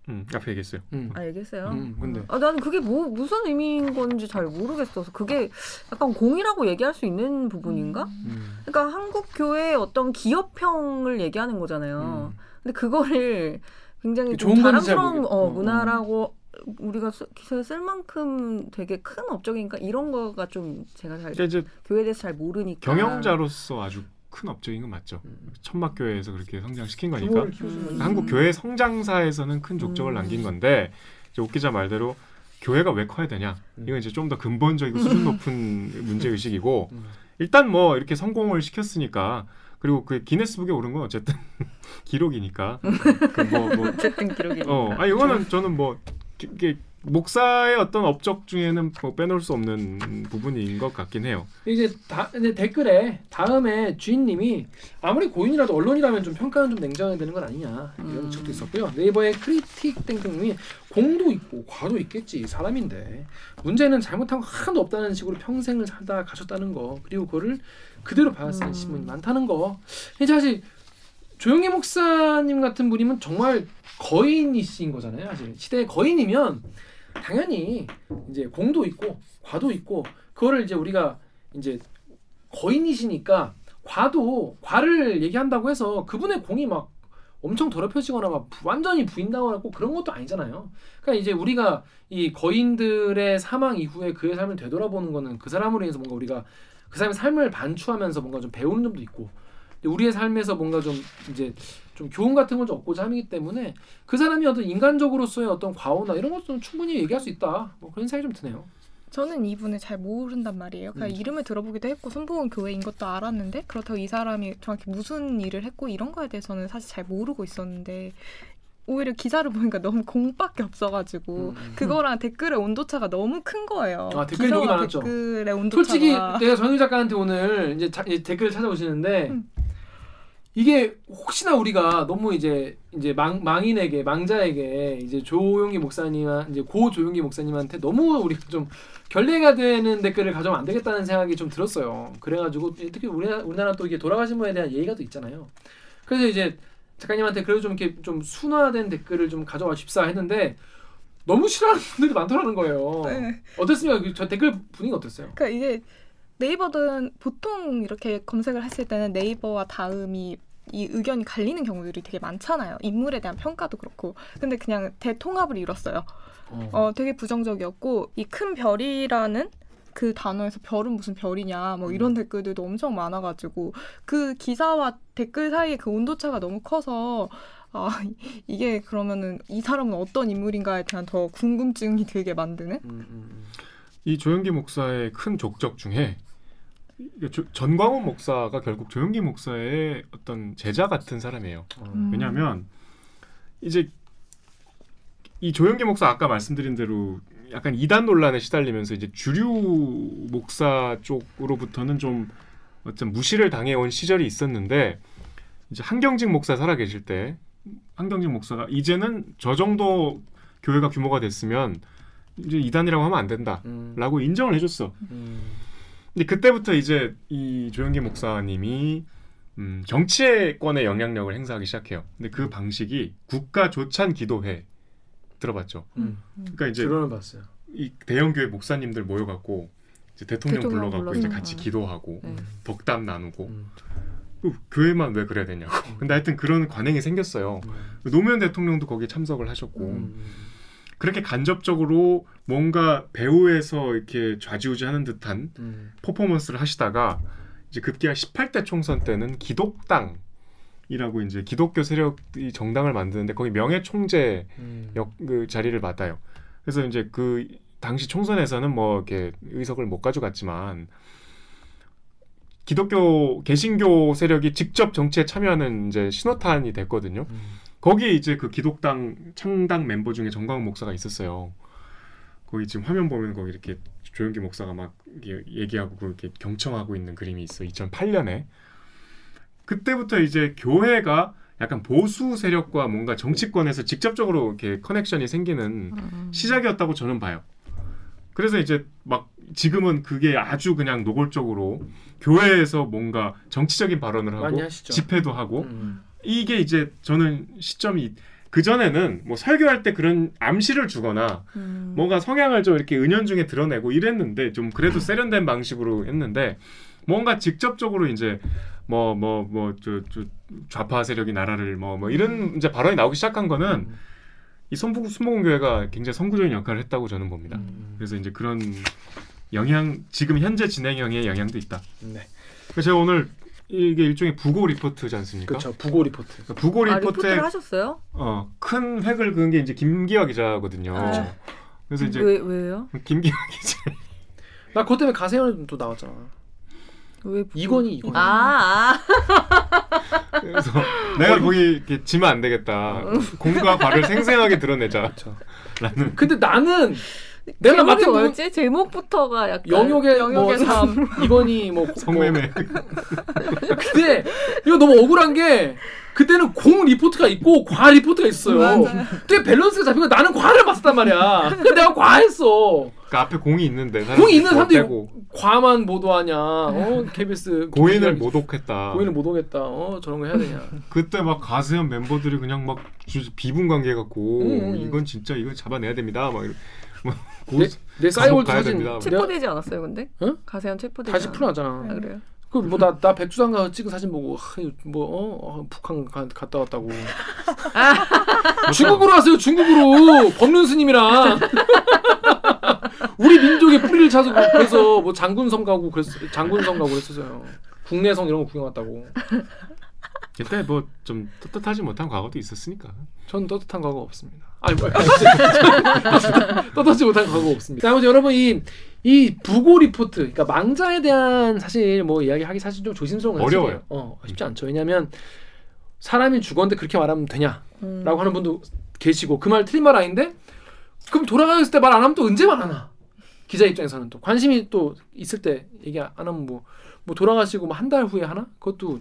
Speaker 2: 음, 앞에 얘기했어요.
Speaker 1: 음.
Speaker 3: 아 얘기했어요.
Speaker 1: 음, 근데
Speaker 3: 아 나는 그게 뭐 무슨 의미인 건지 잘 모르겠어서 그게 약간 공이라고 얘기할 수 있는 부분인가?
Speaker 1: 음.
Speaker 3: 그러니까 한국 교회의 어떤 기업형을 얘기하는 거잖아요.
Speaker 1: 음.
Speaker 3: 근데 그거를 굉장히 좀 자랑스러운 어,
Speaker 1: 어, 어.
Speaker 3: 문화라고 우리가 쓰- 기사에 쓸 만큼 되게 큰 업적이니까 이런 거가 좀 제가 잘
Speaker 2: 그러니까 이제
Speaker 3: 교회에 대해서 잘 모르니까
Speaker 2: 경영자로서 아주 큰 업적인 건 맞죠.
Speaker 1: 음.
Speaker 2: 천막 교회에서 그렇게 성장시킨 거니까.
Speaker 3: 음.
Speaker 2: 한국 교회 성장사에서는 큰 족적을
Speaker 3: 음.
Speaker 2: 남긴 건데 이제 옥 기자 말대로 교회가 왜 커야 되냐?
Speaker 1: 음.
Speaker 2: 이건 이제 좀 더 근본적이고 수준 높은 문제 의식이고
Speaker 1: 음.
Speaker 2: 일단 뭐 이렇게 성공을 시켰으니까 그리고 그 기네스북에 오른 건 어쨌든 기록이니까 그 뭐 뭐,
Speaker 3: 어쨌든 기록이니까.
Speaker 2: 어, 아 이거는 저는 뭐 기- 이게 목사의 어떤 업적 중에는 뭐 빼놓을 수 없는 부분인 것 같긴 해요.
Speaker 1: 이제 다 댓글에 다음에 주인님이 아무리 고인이라도 언론이라면 좀 평가는 좀 냉정해야 되는 건 아니냐 이런
Speaker 3: 음.
Speaker 1: 지적도 있었고요. 네이버의 크리틱 땡땡님이 공도 있고 과도 있겠지 사람인데 문제는 잘못한 거 하나도 없다는 식으로 평생을 살다 가셨다는 거 그리고 그거를 그대로 받아쓰는
Speaker 3: 음.
Speaker 1: 신문이 많다는 거. 이제 사실 조영희 목사님 같은 분이면 정말 거인이신 거잖아요. 사실 시대의 거인이면 당연히 이제 공도 있고 과도 있고 그거를 이제 우리가 이제 거인이시니까 과도 과를 얘기한다고 해서 그분의 공이 막 엄청 더럽혀지거나 막 부- 완전히 부인당하고 꼭 그런 것도 아니잖아요. 그러니까 이제 우리가 이 거인들의 사망 이후에 그의 삶을 되돌아보는 거는 그 사람으로 인해서 뭔가 우리가 그 사람의 삶을 반추하면서 뭔가 좀 배우는 점도 있고 우리의 삶에서 뭔가 좀 이제 좀 교훈 같은 걸 좀 얻고자 함이기 때문에 그 사람이 어떤 인간적으로서의 어떤 과오나 이런 것도 충분히 얘기할 수 있다. 뭐 그런 생각이 좀 드네요.
Speaker 4: 저는 이분을 잘 모른단 말이에요. 그냥
Speaker 1: 음.
Speaker 4: 이름을 들어보기도 했고 손보은 교회인 것도 알았는데 그렇다고 이 사람이 정확히 무슨 일을 했고 이런 거에 대해서는 사실 잘 모르고 있었는데 오히려 기사를 보니까 너무 공밖에 없어가지고
Speaker 1: 음.
Speaker 4: 그거랑 댓글의 온도차가 너무 큰 거예요.
Speaker 1: 아, 댓글이 되게 많았죠.
Speaker 4: 댓글의 온도차가
Speaker 1: 솔직히 내가 전유 작가한테 오늘 이제, 자- 이제 댓글을 찾아보시는데
Speaker 4: 음.
Speaker 1: 이게 혹시나 우리가 너무 이제 이제 망, 망인에게 망자에게 이제 조용기 목사님 이제 고 조용기 목사님한테 너무 우리가 좀 결례가 되는 댓글을 가져오면 안 되겠다는 생각이 좀 들었어요. 그래가지고 특히 우리나라, 우리나라 또 이게 돌아가신 분에 대한 예의가 또 있잖아요. 그래서 이제 작가님한테 그래도 좀 이렇게 좀 순화된 댓글을 좀 가져와 줍사 했는데 너무 싫어하는 분들이 많더라는 거예요.
Speaker 4: 네.
Speaker 1: 어땠습니까? 그저 댓글 분위기 어땠어요?
Speaker 4: 그러니까 이게 네이버든 보통 이렇게 검색을 했을 때는 네이버와 다음이 이 의견이 갈리는 경우들이 되게 많잖아요. 인물에 대한 평가도 그렇고. 근데 그냥 대통합을 이뤘어요.
Speaker 1: 어.
Speaker 4: 어, 되게 부정적이었고 이 큰 별이라는 그 단어에서 별은 무슨 별이냐 뭐 이런
Speaker 1: 음.
Speaker 4: 댓글들도 엄청 많아가지고 그 기사와 댓글 사이에 그 온도차가 너무 커서 아 이게 그러면은 이 사람은 어떤 인물인가에 대한 더 궁금증이 들게 만드는
Speaker 1: 음, 음, 음.
Speaker 2: 이 조영기 목사의 큰 족적 중에 전광훈 목사가 결국 조영기 목사의 어떤 제자 같은 사람이에요.
Speaker 4: 음.
Speaker 2: 왜냐하면 이제 이 조영기 목사 아까 말씀드린 대로 약간 이단 논란에 시달리면서 이제 주류 목사 쪽으로부터는 좀 어떤 무시를 당해온 시절이 있었는데 이제 한경직 목사 살아계실 때 한경직 목사가 이제는 저 정도 교회가 규모가 됐으면 이제 이단이라고 하면 안 된다라고
Speaker 1: 음,
Speaker 2: 인정을 해줬어.
Speaker 1: 음.
Speaker 2: 근데 그때부터 이제 이 조영기 목사님이 음, 정치권의 영향력을 행사하기 시작해요. 근데 그 방식이 국가 조찬 기도회 들어봤죠.
Speaker 1: 음.
Speaker 2: 그러니까 이제
Speaker 1: 봤어요.
Speaker 2: 이 대형 교회 목사님들 모여갖고 이제 대통령,
Speaker 3: 대통령
Speaker 2: 불러갖고. 이제 같이 기도하고
Speaker 3: 네.
Speaker 2: 덕담 나누고
Speaker 1: 음.
Speaker 2: 그 교회만 왜 그래야 되냐고. 근데 하여튼 그런 관행이 생겼어요. 노무현 대통령도 거기에 참석을 하셨고
Speaker 1: 음.
Speaker 2: 그렇게 간접적으로 뭔가 배후에서 이렇게 좌지우지하는 듯한
Speaker 1: 음.
Speaker 2: 퍼포먼스를 하시다가 이제 급기야 18대 총선 때는 기독당이라고 이제 기독교 세력이 정당을 만드는데 거기 명예 총재
Speaker 1: 음.
Speaker 2: 역 그 자리를 맡아요. 그래서 이제 그 당시 총선에서는 뭐 이렇게 의석을 못 가져갔지만 기독교 개신교 세력이 직접 정치에 참여하는 이제 신호탄이 됐거든요.
Speaker 1: 음.
Speaker 2: 거기에 이제 그 기독당 창당 멤버 중에 정광훈 목사가 있었어요. 거기 지금 화면 보면 거기 이렇게 조영기 목사가 막 얘기하고 그렇게 경청하고 있는 그림이 있어. 2008년에 그때부터 이제 교회가 약간 보수 세력과 뭔가 정치권에서 직접적으로 이렇게 커넥션이 생기는
Speaker 3: 음.
Speaker 2: 시작이었다고 저는 봐요. 그래서 이제 막 지금은 그게 아주 그냥 노골적으로 교회에서 뭔가 정치적인 발언을 하고. 집회도 하고
Speaker 1: 음.
Speaker 2: 이게 이제 저는 시점이 그 전에는 뭐 설교할 때 그런 암시를 주거나
Speaker 3: 음.
Speaker 2: 뭔가 성향을 좀 이렇게 은연중에 드러내고 이랬는데 좀 그래도 세련된 방식으로 했는데 뭔가 직접적으로 이제 뭐 뭐 뭐저 저 좌파 세력이 나라를 뭐뭐 이런 이제 발언이 나오기 시작한 거는 이 선부 순복음 교회가 굉장히 선구적인 역할을 했다고 저는 봅니다.
Speaker 1: 음.
Speaker 2: 그래서 이제 그런 영향 지금 현재 진행형의 영향도 있다.
Speaker 1: 네.
Speaker 2: 그래서 제가 오늘 이게 일종의 부고 리포트지 않습니까?
Speaker 1: 그렇죠. 부고 리포트.
Speaker 2: 그러니까 부고
Speaker 3: 아, 리포트를 하셨어요?
Speaker 2: 어, 큰 획을 그은 게 이제 김기화 기자거든요.
Speaker 3: 아.
Speaker 2: 그래서 이제
Speaker 3: 왜 왜요?
Speaker 2: 김기화 기자
Speaker 1: 나 그것 때문에 가세연 또 나왔잖아.
Speaker 3: 왜 부-
Speaker 1: 이건희 이건희.
Speaker 3: 아, 아.
Speaker 2: 그래서 내가 거기 이렇게 지면 안 되겠다. 공과 과를 생생하게 드러내자.
Speaker 1: 그렇죠.
Speaker 2: 라는
Speaker 1: 근데 나는 내가 맡은
Speaker 3: 뭐였지? 제목부터가 약간
Speaker 1: 영욕의 뭐
Speaker 4: 영욕의
Speaker 1: 삶 이건희 뭐
Speaker 2: 성매매.
Speaker 1: 뭐, 근데 이거 너무 억울한 게 그때는 공 리포트가 있고 과 리포트가 있어요.
Speaker 4: 맞아요.
Speaker 1: 그때 밸런스가 잡히고 나는 과를 맡았단 말이야. 근데 내가 과했어.
Speaker 2: 그 앞에 공이 있는데
Speaker 1: 공이 있는 사람도
Speaker 2: 빼고
Speaker 1: 과만 보도하냐. 어 KBS
Speaker 2: 고인을 모독했다.
Speaker 1: 고인을 모독했다. 어 저런 거 해야 되냐.
Speaker 2: 그때 막 가세연 멤버들이 그냥 막 주- 비분강개해 갖고
Speaker 1: 음.
Speaker 2: 이건 진짜 이건 잡아내야 됩니다. 막 고,
Speaker 1: 내, 내 싸이월드 사진
Speaker 3: 체포되지 않았어요, 근데?
Speaker 1: 응?
Speaker 3: 가세현 체포되지
Speaker 1: 다시
Speaker 3: 않았-
Speaker 1: 풀어놨잖아.
Speaker 3: 아, 그래요?
Speaker 1: 그뭐나나 백두산 가서 찍은 사진 보고 뭐 어, 북한 가, 갔다 왔다고. 중국으로 왔어요. 중국으로 법륜 스님이랑 우리 민족의 뿌리를 찾고 그래서 뭐 장군섬 가고 그랬 장군섬 가고 그랬었어요. 국내성 이런 거 구경 왔다고.
Speaker 2: 그때 뭐좀 떳떳하지 못한 과거도 있었으니까.
Speaker 1: 전 떳떳한 과거 없습니다. 아니 뭐 떳떳지 못한 과거 없습니다. 아무튼 여러분 이 이 부고 리포트, 그러니까 망자에 대한 사실 뭐 이야기하기 사실 좀 조심스러운 거
Speaker 2: 어려워요.
Speaker 1: 어 쉽지 않죠. 왜냐하면 사람이 죽었는데 그렇게 말하면 되냐라고
Speaker 3: 음.
Speaker 1: 하는 분도 계시고 그 말 틀린 말 아닌데 그럼 돌아가셨을 때 말 안 하면 또 언제 말하나? 기자 입장에서는 또 관심이 또 있을 때 얘기 안 하면 뭐 뭐 돌아가시고 뭐 한 달 후에 하나? 그것도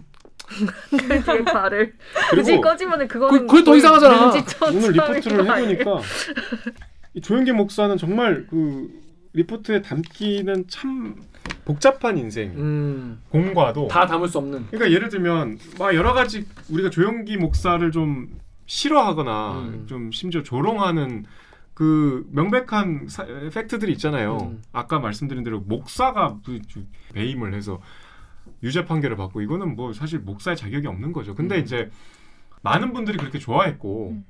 Speaker 3: 되게 말을 굳이 꺼지면은 그거는
Speaker 1: 그- 그게 더
Speaker 3: 거의
Speaker 1: 이상하잖아.
Speaker 2: 오늘 리포트를? 해보니까 이 조용기 목사는 정말 그 리포트에 담기는 참 복잡한 인생
Speaker 1: 음,
Speaker 2: 공과도
Speaker 1: 다 담을 수 없는.
Speaker 2: 그러니까 예를 들면 막 여러 가지 우리가 조용기 목사를 좀 싫어하거나
Speaker 1: 음.
Speaker 2: 좀 심지어 조롱하는 그 명백한 사- 팩트들이 있잖아요.
Speaker 1: 음.
Speaker 2: 아까 말씀드린 대로 목사가 그 주- 배임을 해서 유죄 판결을 받고 이거는 뭐 사실 목사의 자격이 없는 거죠. 근데
Speaker 1: 음.
Speaker 2: 이제 많은 분들이 그렇게 좋아했고
Speaker 4: 음.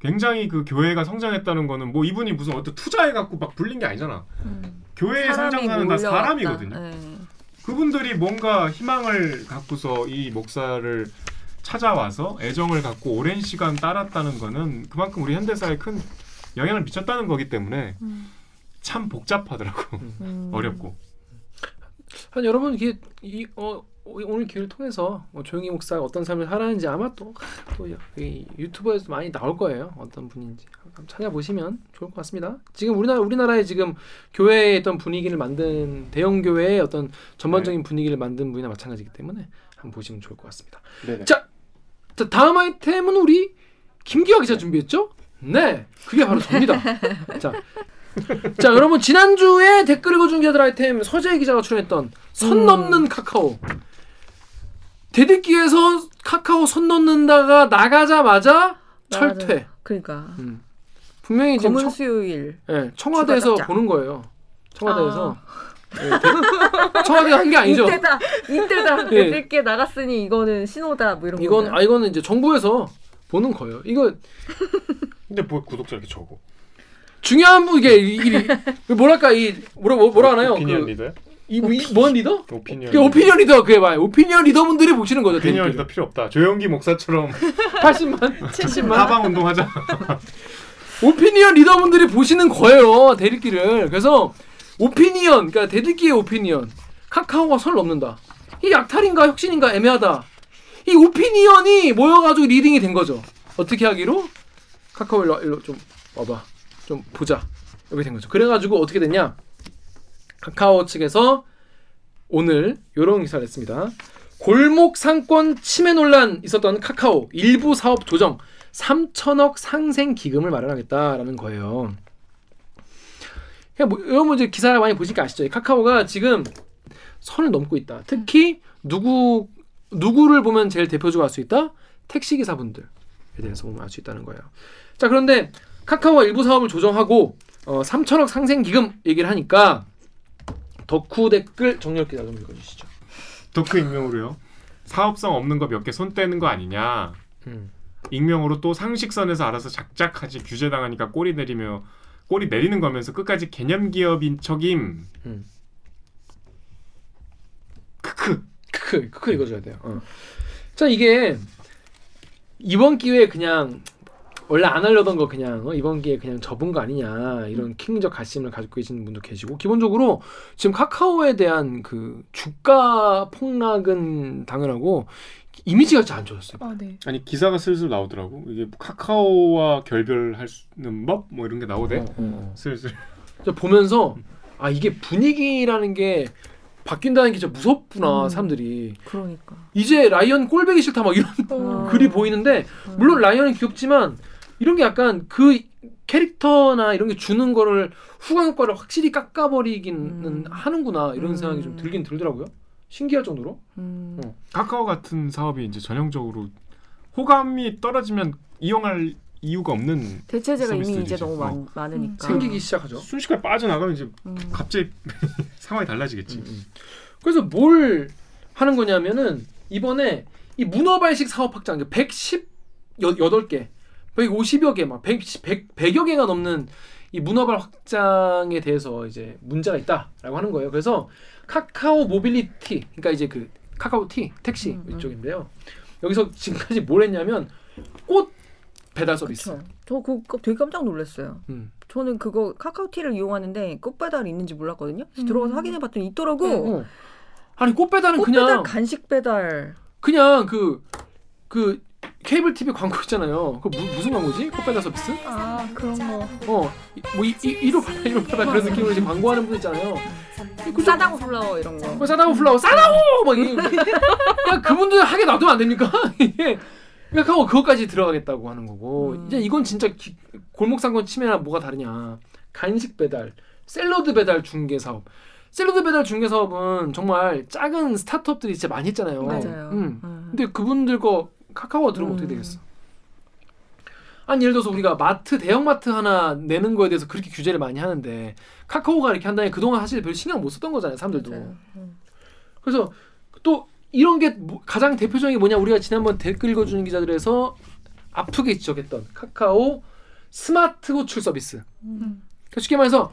Speaker 2: 굉장히 그 교회가 성장했다는 거는 뭐 이분이 무슨 어떤 투자해 갖고 막 불린 게 아니잖아.
Speaker 3: 음.
Speaker 2: 교회의 성장사는 다. 사람이거든요.
Speaker 3: 네.
Speaker 2: 그분들이 뭔가 희망을 갖고서 이 목사를 찾아와서 애정을 갖고 오랜 시간 따랐다는 거는 그만큼 우리 현대사에 큰 영향을 미쳤다는 거기 때문에
Speaker 3: 음.
Speaker 2: 참 복잡하더라고
Speaker 3: 음.
Speaker 2: 어렵고
Speaker 1: 한 여러분 이게 이 어, 오늘 기회를 통해서 뭐 조용히 목사가 어떤 삶을 살았는지 아마 또또 유튜브에서 많이 나올 거예요. 어떤 분인지 한번 찾아보시면 좋을 것 같습니다. 지금 우리나라 우리나라의 지금 교회의 어떤 분위기를 만든 대형 교회의 어떤 전반적인 분위기를 만든 분이나 마찬가지이기 때문에 한번 보시면 좋을 것 같습니다.
Speaker 2: 네네.
Speaker 1: 자, 자 다음 아이템은 우리 김기화 기자 준비했죠? 네, 그게 바로 접니다. 자, 자 여러분 지난주에 댓글 읽어준 기자들 아이템 서재 기자가 출연했던 선
Speaker 3: 음.
Speaker 1: 넘는 카카오 대들기에서 카카오 선 넘는다가 나가자마자 철퇴.
Speaker 3: 그러니까
Speaker 1: 음. 분명히 지금
Speaker 3: 검은
Speaker 1: 청,
Speaker 3: 수요일
Speaker 1: 예, 청와대에서. 보는 거예요. 청와대에서 예, 대- 청와대가 한 게 아니죠.
Speaker 3: 이때다 이때다
Speaker 1: 예.
Speaker 3: 몇개 나갔으니 이거는 신호다 뭐 이런
Speaker 1: 이건
Speaker 3: 건가요?
Speaker 1: 아 이거는 이제 정부에서 보는 거예요. 이거
Speaker 2: 근데 뭐 구독자 이렇게 적어
Speaker 1: 중요한 부 이게 이, 이, 이 뭐랄까 이 뭐라 뭐, 뭐라 하나요?
Speaker 2: 오피니언
Speaker 1: 그,
Speaker 2: 리더야?
Speaker 1: 이, 이, 뭔 리더?
Speaker 2: 오피니언
Speaker 1: 그 오피니언 리더 그게 봐요. 오피니언 리더분들이 보시는 거죠.
Speaker 2: 오피니언. 리더 필요 없다 조용기 목사처럼
Speaker 1: 80만, 70만.
Speaker 2: 하방 운동하자
Speaker 1: 오피니언 리더분들이 보시는 거예요. 댓읽기를. 그래서 오피니언, 그러니까 댓읽기의 오피니언. 카카오가 선 넘는다. 이 약탈인가 혁신인가 애매하다. 이 오피니언이 모여가지고 리딩이 된 거죠. 어떻게 하기로? 카카오 일로, 일로 좀 와봐. 좀 보자. 이렇게 된 거죠. 그래가지고 어떻게 됐냐? 카카오 측에서 오늘 이런 기사를 했습니다. 골목 상권 침해 논란 있었던 카카오 일부 사업 조정 3천억 상생 기금을 마련하겠다라는 거예요. 그냥 뭐 여러분 이제 기사 많이 보시니까 아시죠? 이 카카오가 지금 선을 넘고 있다. 특히 누구 누구를 보면 제일 대표적으로 알 수 있다? 택시 기사분들에 대해서 보면 알 수 있다는 거예요. 자 그런데 카카오가 일부 사업을 조정하고 어, 3천억 상생 기금 얘기를 하니까 덕후 댓글 정렬 기자 좀 읽어주시죠.
Speaker 2: 덕후 익명으로요 사업성 없는 거 몇 개 손 떼는 거 아니냐
Speaker 1: 음.
Speaker 2: 익명으로 또 상식선에서 알아서 작작하지 규제 당하니까 꼬리 내리며 꼬리 내리는 거면서 끝까지 개념 기업인 척임.
Speaker 1: 음.
Speaker 2: 크크.
Speaker 1: 크크 크크 읽어줘야 돼요. 어. 자 이게 이번 기회에 그냥 원래 안 하려던 거 그냥 어, 이번 기회에 그냥 접은 거 아니냐 이런 킹적 가심을 가지고 계시는 분도 계시고 기본적으로 지금 카카오에 대한 그 주가 폭락은 당연하고 이미지가 진짜 안 좋았어요.
Speaker 4: 아, 네.
Speaker 2: 아니 기사가 슬슬 나오더라고. 이게 카카오와 결별할 수 있는 법 뭐 이런 게 나오대.
Speaker 1: 어, 어.
Speaker 2: 슬슬.
Speaker 1: 저 보면서 아 이게 분위기라는 게 바뀐다는 게 진짜 무섭구나
Speaker 3: 음.
Speaker 1: 사람들이
Speaker 3: 그러니까
Speaker 1: 이제 라이언 꼴배기 싫다 막 이런
Speaker 3: 어.
Speaker 1: 글이 보이는데
Speaker 3: 음.
Speaker 1: 물론 라이언은 귀엽지만 이런 게 약간 그 캐릭터나 이런 게 주는 거를 후광 효과를 확실히 깎아버리기는
Speaker 3: 음.
Speaker 1: 하는구나 이런
Speaker 3: 음.
Speaker 1: 생각이 좀 들긴 들더라고요. 신기할 정도로.
Speaker 3: 음.
Speaker 1: 어.
Speaker 2: 카카오 같은 사업이 이제 전형적으로 호감이 떨어지면 이용할 이유가 없는
Speaker 3: 대체제가 이미. 이제 너무
Speaker 2: 어.
Speaker 3: 많, 많으니까
Speaker 1: 생기기 시작하죠.
Speaker 2: 순식간에 빠져나가면 이제
Speaker 3: 음.
Speaker 2: 갑자기 상황이 달라지겠지.
Speaker 1: 음, 음. 그래서 뭘 하는 거냐면은 이번에 이 문어발식 사업 확장 118개, 150여 개, 막 100, 100, 100여 개가 넘는 이 문어발 확장에 대해서 이제 문제가 있다라고 하는 거예요. 그래서 카카오 모빌리티, 그러니까 이제 그 카카오티 택시
Speaker 3: 음, 음.
Speaker 1: 이쪽인데요. 여기서 지금까지 뭘 했냐면 꽃 배달 서비스.
Speaker 3: 그쵸. 저 그거 되게 깜짝 놀랐어요.
Speaker 1: 음.
Speaker 3: 저는 그거 카카오티를 이용하는데 꽃 배달이 있는지 몰랐거든요. 그래서
Speaker 4: 음.
Speaker 3: 들어가서 확인해 봤더니 있더라고.
Speaker 1: 어. 아니 꽃 배달은
Speaker 3: 꽃배달
Speaker 1: 그냥
Speaker 3: 간식 배달.
Speaker 1: 그냥 그그 케이블 TV 광고 있잖아요. 그 무, 무슨 광고지? 꽃배달 서비스?
Speaker 4: 아, 그런 거.
Speaker 1: 어, 뭐 이, 이, 이로 팔아 이로 팔아 그런 느낌으로 이제 광고하는 분 있잖아요.
Speaker 3: 싸다고 플라워 이런 거.
Speaker 1: 뭐 싸다고 플라워 싸다고 막 이게 그냥 그분들 하게 놔두면 안 됩니까? 이게 그러니까 하고 그것까지 들어가겠다고 하는 거고
Speaker 3: 음.
Speaker 1: 이제 이건 진짜 기- 골목상권 침해나 뭐가 다르냐? 간식 배달, 샐러드 배달 중개 사업. 샐러드 배달 중개 사업은 정말 작은 스타트업들이 진짜 많이 했잖아요.
Speaker 3: 맞아요.
Speaker 1: 음.
Speaker 3: 음.
Speaker 1: 근데 그분들 거 카카오가 들어오면 어떻게
Speaker 3: 음.
Speaker 1: 되겠어? 아니 예를 들어서 우리가 마트 대형 마트 하나 내는 거에 대해서 그렇게 규제를 많이 하는데 카카오가 이렇게 한다니 그동안 사실 별 신경 못 썼던 거잖아요 사람들도.
Speaker 3: 음.
Speaker 1: 그래서 또 이런 게 뭐- 가장 대표적인 게 뭐냐 우리가 지난번 댓글 읽어주는 기자들에서 아프게 지적했던 카카오 스마트 호출 서비스
Speaker 4: 음.
Speaker 1: 그러니까 쉽게 말해서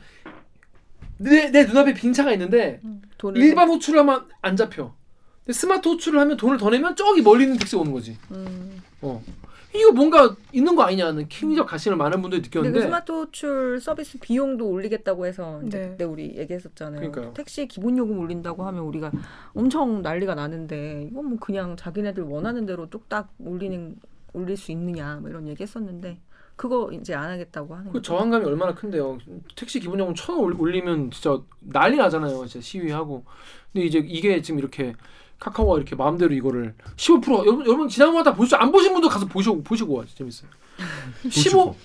Speaker 1: 내, 내 눈앞에 빈 차가 있는데
Speaker 3: 돈을
Speaker 1: 일반 호출을 하면 안 잡혀. 스마트 호출을 하면 돈을 더 내면 저기 멀리 있는 택시가 오는 거지.
Speaker 3: 음.
Speaker 1: 어. 이거 뭔가 있는 거 아니냐는 합리적 의심을 많은 분들이
Speaker 3: 근데
Speaker 1: 느꼈는데
Speaker 3: 그 스마트 호출 서비스 비용도 올리겠다고 해서 이제
Speaker 4: 네.
Speaker 3: 그때 우리 얘기했었잖아요.
Speaker 1: 그러니까요.
Speaker 3: 택시 기본 요금 올린다고 하면 우리가 엄청 난리가 나는데 이건 뭐 그냥 자기네들 원하는 대로 뚝딱 올리는 올릴 수 있느냐 뭐 이런 얘기했었는데 그거 이제 안 하겠다고 하는
Speaker 1: 그
Speaker 3: 거죠.
Speaker 1: 저항감이 얼마나 큰데요. 택시 기본 요금 천 원 올리면 진짜 난리 나잖아요. 진짜 시위하고. 근데 이제 이게 지금 이렇게 카카오가 이렇게 마음대로 이거를 15% 여러분 여러분 지난 거다 보시죠. 안 보신 분도 가서 보시고 보시고 와. 재밌어요. 15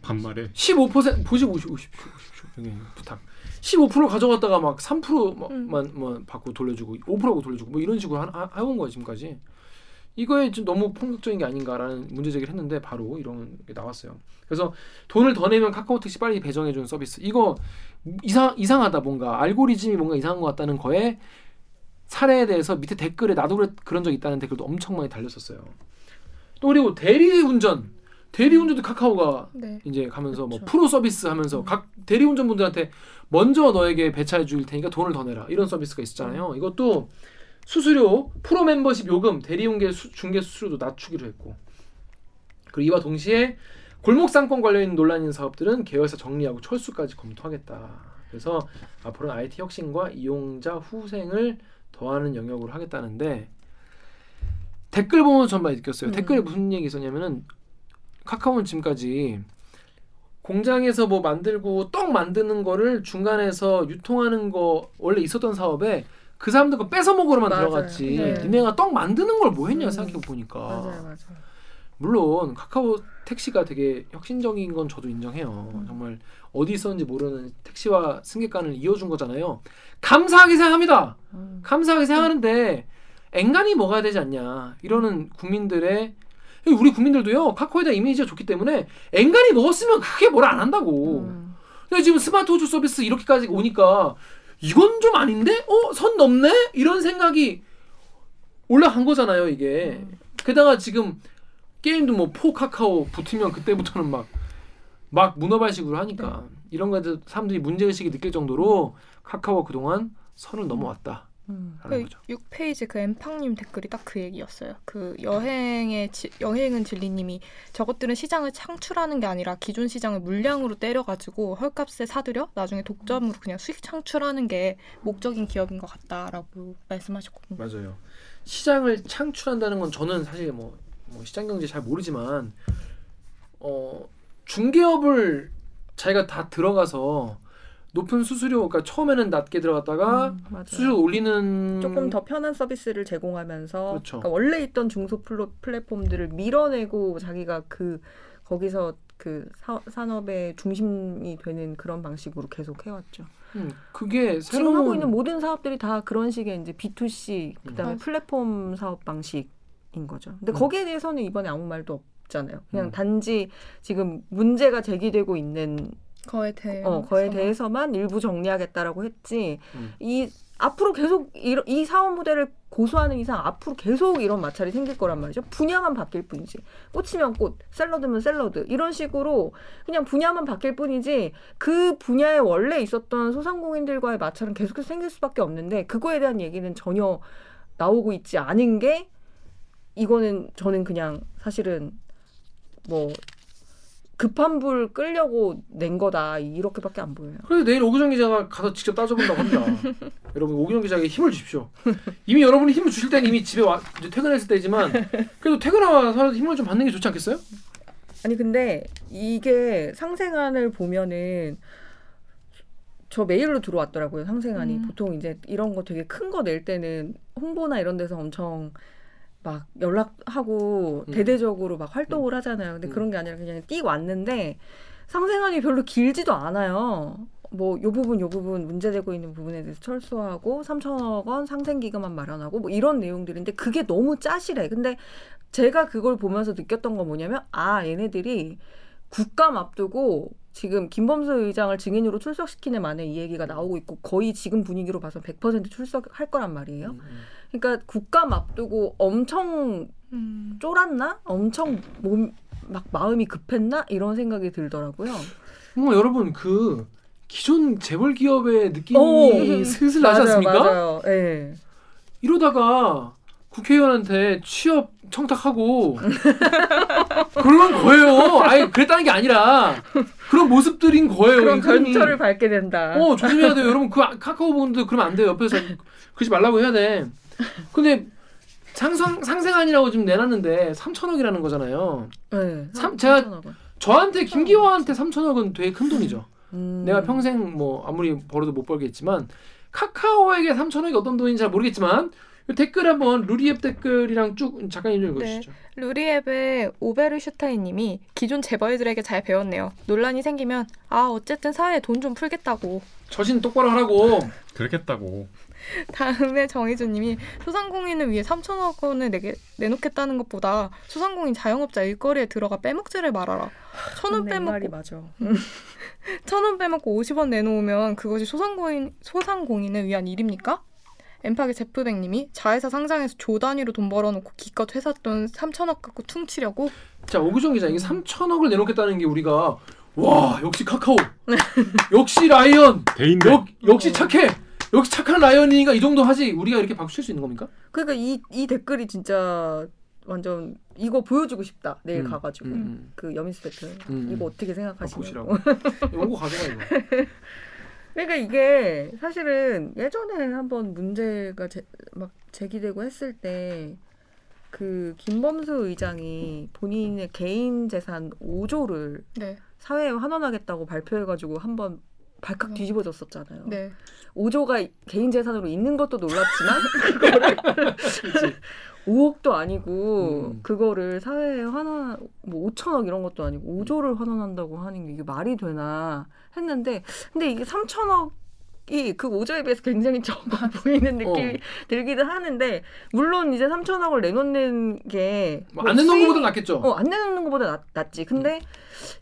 Speaker 2: 반말에
Speaker 1: 15% 보시고 오십시오. 오십시오. 오십시오. 부탁. 15% 가져갔다가 막 3%만
Speaker 4: 음.
Speaker 1: 뭐 받고 돌려주고 5%고 돌려주고 뭐 이런 식으로 하, 하, 해온 거예요 지금까지. 이거에 좀 너무 폭력적인 게 아닌가라는 문제 제기를 했는데 바로 이런 게 나왔어요. 그래서 돈을 더 내면 카카오 택시 빨리 배정해 주는 서비스. 이거 이상 이상하다 뭔가 알고리즘이 뭔가 이상한 것 같다는 거에 사례에 대해서 밑에 댓글에 나도 그래, 그런 적 있다는 댓글도 엄청 많이 달렸었어요. 또 그리고 대리운전 대리운전도 카카오가
Speaker 4: 네.
Speaker 1: 이제 가면서 뭐
Speaker 3: 그렇죠.
Speaker 1: 프로 서비스 하면서
Speaker 3: 음.
Speaker 1: 각 대리운전 분들한테 먼저 너에게 배차해 줄 테니까 돈을 더 내라 이런 서비스가 있었잖아요. 이것도 수수료 프로 멤버십 요금 대리운계 수, 중개 수수료도 낮추기로 했고 그리고 이와 동시에 골목 상권 관련 논란 있는 사업들은 계열사 정리하고 철수까지 검토하겠다. 그래서 앞으로는 IT 혁신과 이용자 후생을 더하는 영역으로 하겠다는데 댓글 보면 전 많이 느꼈어요.
Speaker 3: 음.
Speaker 1: 댓글에 무슨 얘기 있었냐면은 카카오는 지금까지 공장에서 뭐 만들고 떡 만드는 거를 중간에서 유통하는 거 원래 있었던 사업에 그 사람들 거 뺏어 먹으러만
Speaker 3: 맞아요.
Speaker 1: 들어갔지.
Speaker 3: 네.
Speaker 1: 니네가 떡 만드는 걸 뭐 했냐
Speaker 3: 음.
Speaker 1: 생각해 보니까.
Speaker 3: 맞아요, 맞아요.
Speaker 1: 물론 카카오 택시가 되게 혁신적인 건 저도 인정해요.
Speaker 3: 음.
Speaker 1: 정말 어디 있었는지 모르는 택시와 승객간을 이어준 거잖아요. 감사하게 생각합니다.
Speaker 3: 음.
Speaker 1: 감사하게 생각하는데 앵간히 먹어야 되지 않냐 이러는 국민들의 우리 국민들도요 카카오에 대한 이미지가 좋기 때문에 앵간히 먹었으면 크게 뭘 안 한다고.
Speaker 3: 음.
Speaker 1: 근데 지금 스마트 호주 서비스 이렇게까지 오니까 이건 좀 아닌데? 어? 선 넘네? 이런 생각이 올라간 거잖아요, 이게.
Speaker 3: 음.
Speaker 1: 게다가 지금 게임도 뭐 포 카카오 붙으면 그때부터는 막 막 문어발식으로 하니까 이런 거에 대해서 사람들이 문제 의식이 느낄 정도로 카카오 그동안 선을 넘어왔다라는
Speaker 3: 음.
Speaker 4: 그
Speaker 1: 거죠.
Speaker 4: 6페이지 그 엠팡님 댓글이 딱 그 얘기였어요. 그 여행의 지, 여행은 진리님이 저것들은 시장을 창출하는 게 아니라 기존 시장을 물량으로 때려가지고 헐값에 사들여 나중에 독점으로 그냥 수익 창출하는 게 목적인 기업인 것 같다라고 말씀하셨거든요.
Speaker 1: 맞아요. 시장을 창출한다는 건 저는 사실 뭐, 뭐 시장 경제 잘 모르지만 어 중개업을 자기가 다 들어가서 높은 수수료 그러니까 처음에는 낮게 들어갔다가
Speaker 3: 음.
Speaker 1: 수수료 올리는
Speaker 3: 조금 더 편한 서비스를 제공하면서
Speaker 1: 그렇죠.
Speaker 3: 그러니까 원래 있던 중소 플랫폼들을 밀어내고 자기가 그 거기서 그 사, 산업의 중심이 되는 그런 방식으로 계속 해왔죠.
Speaker 1: 음, 그게
Speaker 3: 지금
Speaker 1: 새로운
Speaker 3: 하고 있는 모든 사업들이 다 그런 식의 이제 B2C 그다음에
Speaker 4: 음.
Speaker 3: 플랫폼 사업 방식 인 거죠. 근데
Speaker 1: 음.
Speaker 3: 거기에 대해서는 이번에 아무 말도 없잖아요. 그냥
Speaker 1: 음.
Speaker 3: 단지 지금 문제가 제기되고 있는
Speaker 4: 거에 대해
Speaker 3: 어, 거에 대해서만 일부 정리하겠다라고 했지.
Speaker 1: 음.
Speaker 3: 이 앞으로 계속 이, 이 사업 모델을 고수하는 이상 앞으로 계속 이런 마찰이 생길 거란 말이죠. 분야만 바뀔 뿐이지. 꽃이면 꽃, 샐러드면 샐러드 이런 식으로 그냥 분야만 바뀔 뿐이지 그 분야에 원래 있었던 소상공인들과의 마찰은 계속해서 생길 수밖에 없는데 그거에 대한 얘기는 전혀 나오고 있지 않은 게 이거는 저는 그냥 사실은 뭐 급한 불 끌려고 낸 거다 이렇게밖에 안 보여요.
Speaker 1: 그래서 내일 오기정 기자가 가서 직접 따져본다고 합니다. 여러분 오기정 기자에게 힘을 주십시오. 이미 여러분이 힘을 주실 때는 이미 집에 와 이제 퇴근했을 때지만 그래도 퇴근하고 힘을 좀 받는 게 좋지 않겠어요?
Speaker 3: 아니 근데 이게 상생안을 보면은 저 메일로 들어왔더라고요 상생안이
Speaker 4: 음.
Speaker 3: 보통 이제 이런 거 되게 큰 거 낼 때는 홍보나 이런 데서 엄청 막 연락하고
Speaker 1: 음.
Speaker 3: 대대적으로 막 활동을 하잖아요 근데
Speaker 1: 음.
Speaker 3: 그런 게 아니라 그냥 띡 왔는데 상생안이 별로 길지도 않아요 뭐 요 부분 요 부분 문제되고 있는 부분에 대해서 철수하고 3천억 원 상생 기금만 마련하고 뭐 이런 내용들인데 그게 너무 짜실해 근데 제가 그걸 보면서 느꼈던 건 뭐냐면 아 얘네들이 국감 앞두고 지금 김범수 의장을 증인으로 출석시키는 만에 이 얘기가 나오고 있고 거의 지금 분위기로 봐서 100% 출석할 거란 말이에요.
Speaker 1: 음, 음.
Speaker 3: 그러니까 국감 앞두고 엄청
Speaker 4: 음.
Speaker 3: 쫄았나? 엄청 몸 막 마음이 급했나? 이런 생각이 들더라고요.
Speaker 1: 뭐 여러분 그 기존 재벌 기업의 느낌이
Speaker 3: 오.
Speaker 1: 슬슬 나지 않습니까?
Speaker 3: 맞아요. 예.
Speaker 1: 이러다가 국회의원한테 취업 청탁하고 그런 거예요. 아예 그랬다는 게 아니라 그런 모습들인 거예요.
Speaker 3: 그런. 전철을 밟게 된다.
Speaker 1: 어 조심해야 돼요. 여러분 그 아- 카카오 분들 그러면 안 돼요. 옆에서 그러지 말라고 해야 돼. 근데 상상 상생안이라고 지금 내놨는데 3천억이라는 거잖아요.
Speaker 3: 네.
Speaker 1: 참- 제가
Speaker 3: 삼천억 원.
Speaker 1: 저한테 김기화한테 3천억은 되게 큰 돈이죠.
Speaker 3: 음.
Speaker 1: 내가 평생 뭐 아무리 벌어도 못 벌겠지만 카카오에게 3천억이 어떤 돈인지 잘 모르겠지만 이 댓글 한번 루리앱 댓글이랑 쭉좀 읽어주시죠.
Speaker 4: 루리앱의 오베르 슈타인님이 기존 재벌들에게 잘 배웠네요. 논란이 생기면 아 어쨌든 사회에 돈 좀 풀겠다고.
Speaker 1: 저신 똑바로 하라고.
Speaker 2: 그렇겠다고.
Speaker 4: 다음에 정희주님이 소상공인을 위해 3천억 원을 내게, 내놓겠다는 것보다 소상공인 자영업자 일거리에 들어가 빼먹지를 말아라.
Speaker 3: 천원내 말이
Speaker 4: 빼먹고
Speaker 3: 맞아.
Speaker 4: 천원 빼먹고 50원 내놓으면 그것이 소상공인 소상공인을 위한 일입니까? 엠파기 제프백님이 자회사 상장해서 조 단위로 돈 벌어놓고 기껏 회사 돈 3천억 갖고 퉁치려고
Speaker 1: 자 오규정 기자 이게 3천억을 내놓겠다는 게 우리가 와 역시 카카오 역시 라이언
Speaker 2: 대인배.
Speaker 1: 역, 역시 착해 역시 착한 라이언이니까 이 정도 하지 우리가 이렇게 박수 칠 수 있는 겁니까?
Speaker 3: 그러니까 이, 이 댓글이 진짜 완전 이거 보여주고 싶다. 내일
Speaker 1: 음,
Speaker 3: 가가지고
Speaker 1: 음,
Speaker 3: 그 여미스 대표
Speaker 1: 음.
Speaker 3: 이거 어떻게
Speaker 1: 아,
Speaker 3: 생각하시냐고.
Speaker 1: 보시라고 원고 가져가 이거
Speaker 3: 그러니까 이게 사실은 예전에 한번 문제가 제, 막 제기되고 했을 때 그 김범수 의장이 본인의 개인 재산 5조를
Speaker 4: 네,
Speaker 3: 사회에 환원하겠다고 발표해가지고 한번 발칵
Speaker 4: 음.
Speaker 3: 뒤집어졌었잖아요.
Speaker 4: 네.
Speaker 3: 5조가 개인 재산으로 있는 것도 놀랍지만 그거를 5억도 아니고
Speaker 1: 음.
Speaker 3: 그거를 사회에 환원 뭐 5천억 이런 것도 아니고 5조를 환원한다고 하는 게 이게 말이 되나 했는데 근데 이게 3천억 이 그 5조에 비해서 굉장히 적어 보이는 느낌이
Speaker 1: 어.
Speaker 3: 들기도 하는데 물론 이제 3천억을 내놓는 게
Speaker 1: 뭐안 내놓는 것보다 낫겠죠.
Speaker 3: 어, 안 내놓는 것보다 낫, 낫지. 근데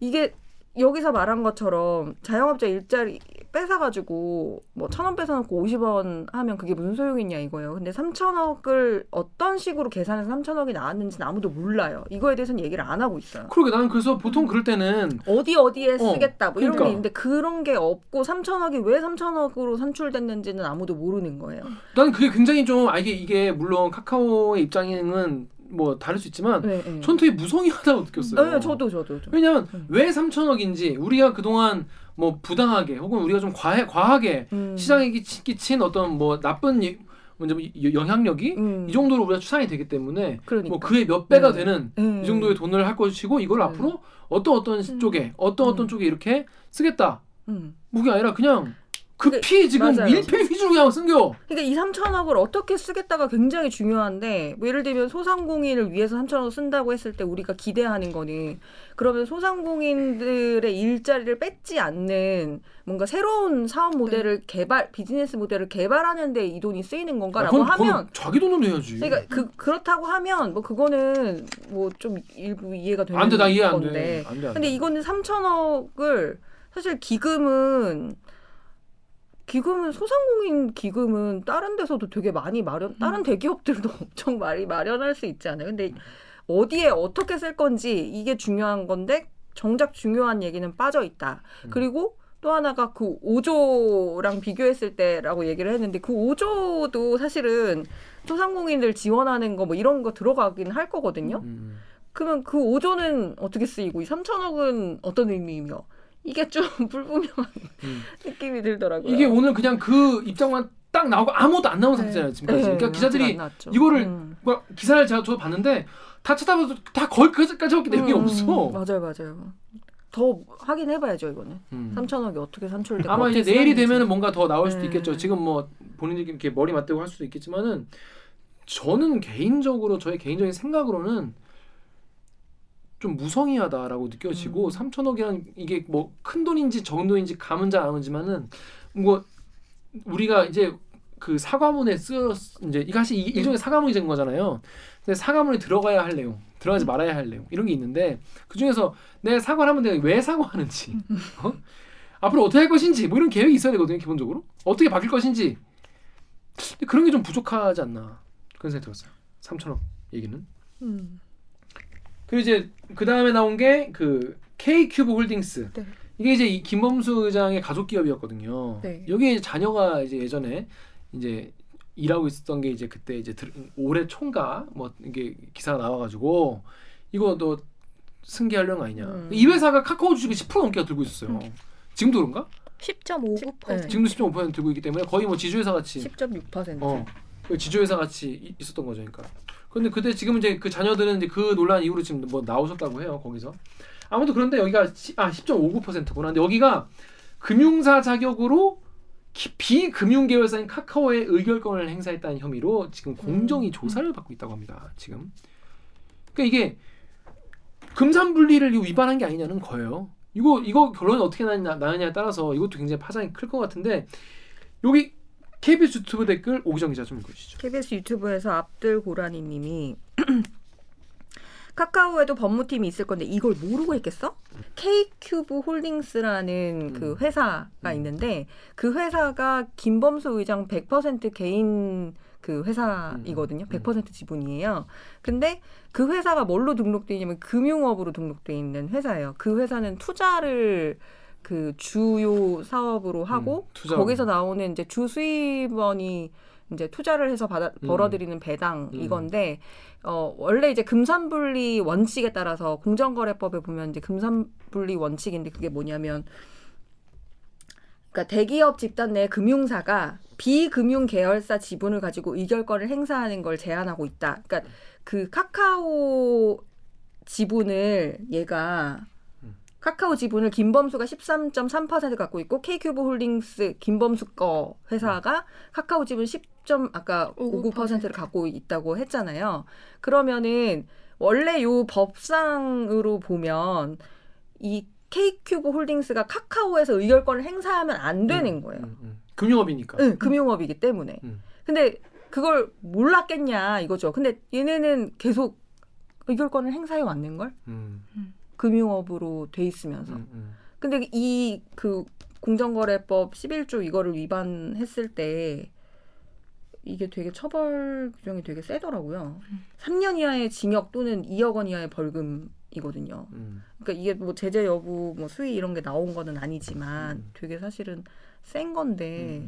Speaker 3: 이게 여기서 말한 것처럼 자영업자 일자리 뺏어가지고 뭐 천 원 뺏어놓고 50원 하면 그게 무슨 소용이냐 이거예요. 근데 3천억을 어떤 식으로 계산해서 3천억이 나왔는지는 아무도 몰라요. 이거에 대해서는 얘기를 안 하고 있어요.
Speaker 1: 그러게 나는 그래서 보통 그럴 때는
Speaker 3: 어디 어디에
Speaker 1: 어,
Speaker 3: 쓰겠다 뭐 이런
Speaker 1: 그러니까.
Speaker 3: 게 있는데 그런 게 없고 3천억이 왜 3천억으로 산출됐는지는 아무도 모르는 거예요.
Speaker 1: 나는 그게 굉장히 좀 아 이게 이게 물론 카카오의 입장에는 뭐 다를 수 있지만
Speaker 3: 네, 네.
Speaker 1: 전 되게 무성의하다고 느꼈어요.
Speaker 3: 네, 저도 저도 저.
Speaker 1: 왜냐면
Speaker 3: 음.
Speaker 1: 왜 3천억인지 우리가 그동안 뭐 부당하게 혹은 우리가 좀 과해, 과하게
Speaker 3: 음.
Speaker 1: 시장에 끼친 어떤 뭐 나쁜 이- 먼저 뭐 이- 영향력이
Speaker 3: 음.
Speaker 1: 이 정도로 우리가 추산이 되기 때문에
Speaker 3: 그러니까.
Speaker 1: 뭐 그의 몇 배가
Speaker 3: 네.
Speaker 1: 되는
Speaker 3: 네.
Speaker 1: 이 정도의 돈을 할 것이고 이걸
Speaker 3: 네.
Speaker 1: 앞으로 어떤 어떤
Speaker 4: 음.
Speaker 1: 쪽에 어떤 어떤
Speaker 3: 음.
Speaker 1: 쪽에 이렇게 쓰겠다
Speaker 3: 음.
Speaker 1: 그게 아니라 그냥 급히 지금
Speaker 3: 맞아요.
Speaker 1: 밀폐 위주로 그냥 쓴겨.
Speaker 3: 그러니까 이 3천억을 어떻게 쓰겠다가 굉장히 중요한데 뭐 예를 들면 소상공인을 위해서 3천억을 쓴다고 했을 때 우리가 기대하는 거는 그러면 소상공인들의 일자리를 뺏지 않는 뭔가 새로운 사업 모델을 개발 비즈니스 모델을 개발하는 데 이 돈이 쓰이는 건가라고
Speaker 1: 그건, 그건
Speaker 3: 하면
Speaker 1: 자기 돈으로 해야지.
Speaker 3: 그러니까 그 그렇다고 하면 뭐 그거는 뭐 좀 일부 이해가 되는
Speaker 1: 안 돼 나 이해 안돼.
Speaker 3: 건데.
Speaker 1: 안돼 안 돼
Speaker 3: 근데 이거는 3천억을 사실 기금은 기금은 소상공인 기금은 다른 데서도 되게 많이 마련 다른 대기업들도 엄청 많이 마련할 수 있지 않아요. 근데 어디에 어떻게 쓸 건지 이게 중요한 건데 정작 중요한 얘기는 빠져 있다.
Speaker 1: 음.
Speaker 3: 그리고 또 하나가 그 5조랑 비교했을 때라고 얘기를 했는데 그 5조도 사실은 소상공인들 지원하는 거 뭐 이런 거 들어가긴 할 거거든요.
Speaker 1: 음.
Speaker 3: 그러면 그 5조는 어떻게 쓰이고 이 3천억은 어떤 의미이며 이게 좀 불분명한
Speaker 1: 음.
Speaker 3: 느낌이 들더라고요.
Speaker 1: 이게 오늘 그냥 그 입장만 딱 나오고 아무것도 안 나온
Speaker 3: 네.
Speaker 1: 상태잖아요 지금까지
Speaker 3: 네,
Speaker 1: 그러니까
Speaker 3: 아직
Speaker 1: 기자들이. 이거를
Speaker 3: 음.
Speaker 1: 뭐 기사를 제가 저도 봤는데 다 찾아봐도 다 거기까지밖에 내용이
Speaker 3: 음,
Speaker 1: 없어
Speaker 3: 맞아요, 맞아요. 더 확인해봐야죠 이거는.
Speaker 1: 음.
Speaker 3: 3천억이 어떻게 산출됐고
Speaker 1: 아마 이제
Speaker 3: 어떻게
Speaker 1: 내일이. 되면은 뭔가 더 나올 수도
Speaker 3: 네.
Speaker 1: 있겠죠. 지금 뭐 본인들이 이렇게 머리 맞대고 할 수도 있겠지만은 저는 개인적으로 저의 개인적인 생각으로는 좀 무성의하다라고 느껴지고
Speaker 3: 음.
Speaker 1: 3천억이란 이게 뭐 큰 돈인지 적은 돈인지 감은 잘 안 오지만은 뭐 우리가 이제 그 사과문에 쓰여 이제 사실 이게 일종의 사과문이 된 거잖아요. 근데 사과문에 들어가야 할 내용, 들어가지 말아야 할 내용 이런 게 있는데 그 중에서 내 사과를 하면 내가 왜 사과하는지, 어? 앞으로 어떻게 할 것인지 뭐 이런 계획이 있어야 되거든요 기본적으로 어떻게 바뀔 것인지 근데 그런 게 좀 부족하지 않나 그런 생각이 들었어요. 3천억 얘기는.
Speaker 4: 음.
Speaker 1: 그리고 이제 그 다음에 나온 게 그 K큐브 홀딩스.
Speaker 4: 네.
Speaker 1: 이게 이제 이 김범수 의장의 가족 기업이었거든요.
Speaker 3: 네.
Speaker 1: 여기 이제 자녀가 이제 예전에 이제 일하고 있었던 게 이제 그때 이제 들, 올해 총가 뭐 이게 기사가 나와가지고 이거 너 승계하려는 거 아니냐.
Speaker 3: 음.
Speaker 1: 이 회사가 카카오 주식을 10% 넘게 들고 있었어요.
Speaker 4: 음.
Speaker 1: 지금도 그런가?
Speaker 4: 10.59%.
Speaker 3: 네.
Speaker 1: 지금도 10.5% 들고 있기 때문에 거의 뭐 지주회사 같이
Speaker 3: 10.6%.
Speaker 1: 어, 그 지주회사 같이 이- 있었던 거죠, 그러니까. 근데 그때 지금 이제 그 자녀들은 이제 그 논란 이후로 지금 뭐 나오셨다고 해요, 거기서. 아무튼 그런데 여기가 시- 아 10.59%구나. 근데 여기가 금융사 자격으로 기- 비금융 계열사인 카카오의 의결권을 행사했다는 혐의로 지금 공정위 조사를 받고 있다고 합니다. 지금. 그러니까 이게 금산분리를 이거 위반한 게 아니냐는 거예요. 이거 이거 결론이 어떻게 나느냐, 나느냐에 따라서 이것도 굉장히 파장이 클 것 같은데 여기 KBS 유튜브 댓글 오기정 기자 좀 읽어주시죠.
Speaker 3: KBS 유튜브에서 압들 고라니 님이 카카오에도 법무팀이 있을 건데 이걸 모르고 했겠어? K큐브 홀딩스라는 그
Speaker 1: 음.
Speaker 3: 회사가
Speaker 1: 음.
Speaker 3: 있는데 그 회사가 김범수 의장 100% 개인 그 회사이거든요.
Speaker 1: 음.
Speaker 3: 100% 지분이에요. 근데 그 회사가 뭘로 등록돼 있냐면 금융업으로 등록돼 있는 회사예요. 그 회사는 투자를 그 주요 사업으로 하고
Speaker 1: 음.
Speaker 3: 거기서 나오는 이제 주 수입원이 이제 투자를 해서 받아
Speaker 1: 음.
Speaker 3: 벌어들이는 배당
Speaker 1: 음.
Speaker 3: 이건데 어 원래 이제 금산분리 원칙에 따라서 공정거래법에 보면 이제 금산분리 원칙인데 그게 뭐냐면 그러니까 대기업 집단 내 금융사가 비금융 계열사 지분을 가지고 의결권을 행사하는 걸 제한하고 있다. 그러니까 그 카카오 지분을 얘가
Speaker 1: 음.
Speaker 3: 카카오 지분을 김범수가 13.3% 갖고 있고 K큐브 홀딩스 김범수 거 회사가 카카오 지분 10. 아까 59%를 갖고 있다고 했잖아요. 그러면은 원래 요 법상으로 보면 이 K큐브 홀딩스가 카카오에서 의결권을 행사하면 안 되는 거예요.
Speaker 1: 음, 음. 금융업이니까.
Speaker 3: 응, 금융업이기 때문에.
Speaker 1: 음.
Speaker 3: 근데 그걸 몰랐겠냐 이거죠. 근데 얘네는 계속 의결권을 행사해 왔는 걸
Speaker 1: 음,
Speaker 3: 금융업으로 돼 있으면서.
Speaker 1: 음, 음.
Speaker 3: 근데 이 그 공정거래법 11조 이거를 위반했을 때 이게 되게 처벌 규정이 되게 세더라고요. 3년 이하의 징역 또는 2억 원 이하의 벌금이거든요.
Speaker 1: 음.
Speaker 3: 그러니까 이게 뭐 제재 여부 뭐 수위 이런 게 나온 거는 아니지만
Speaker 1: 음.
Speaker 3: 되게 사실은 센 건데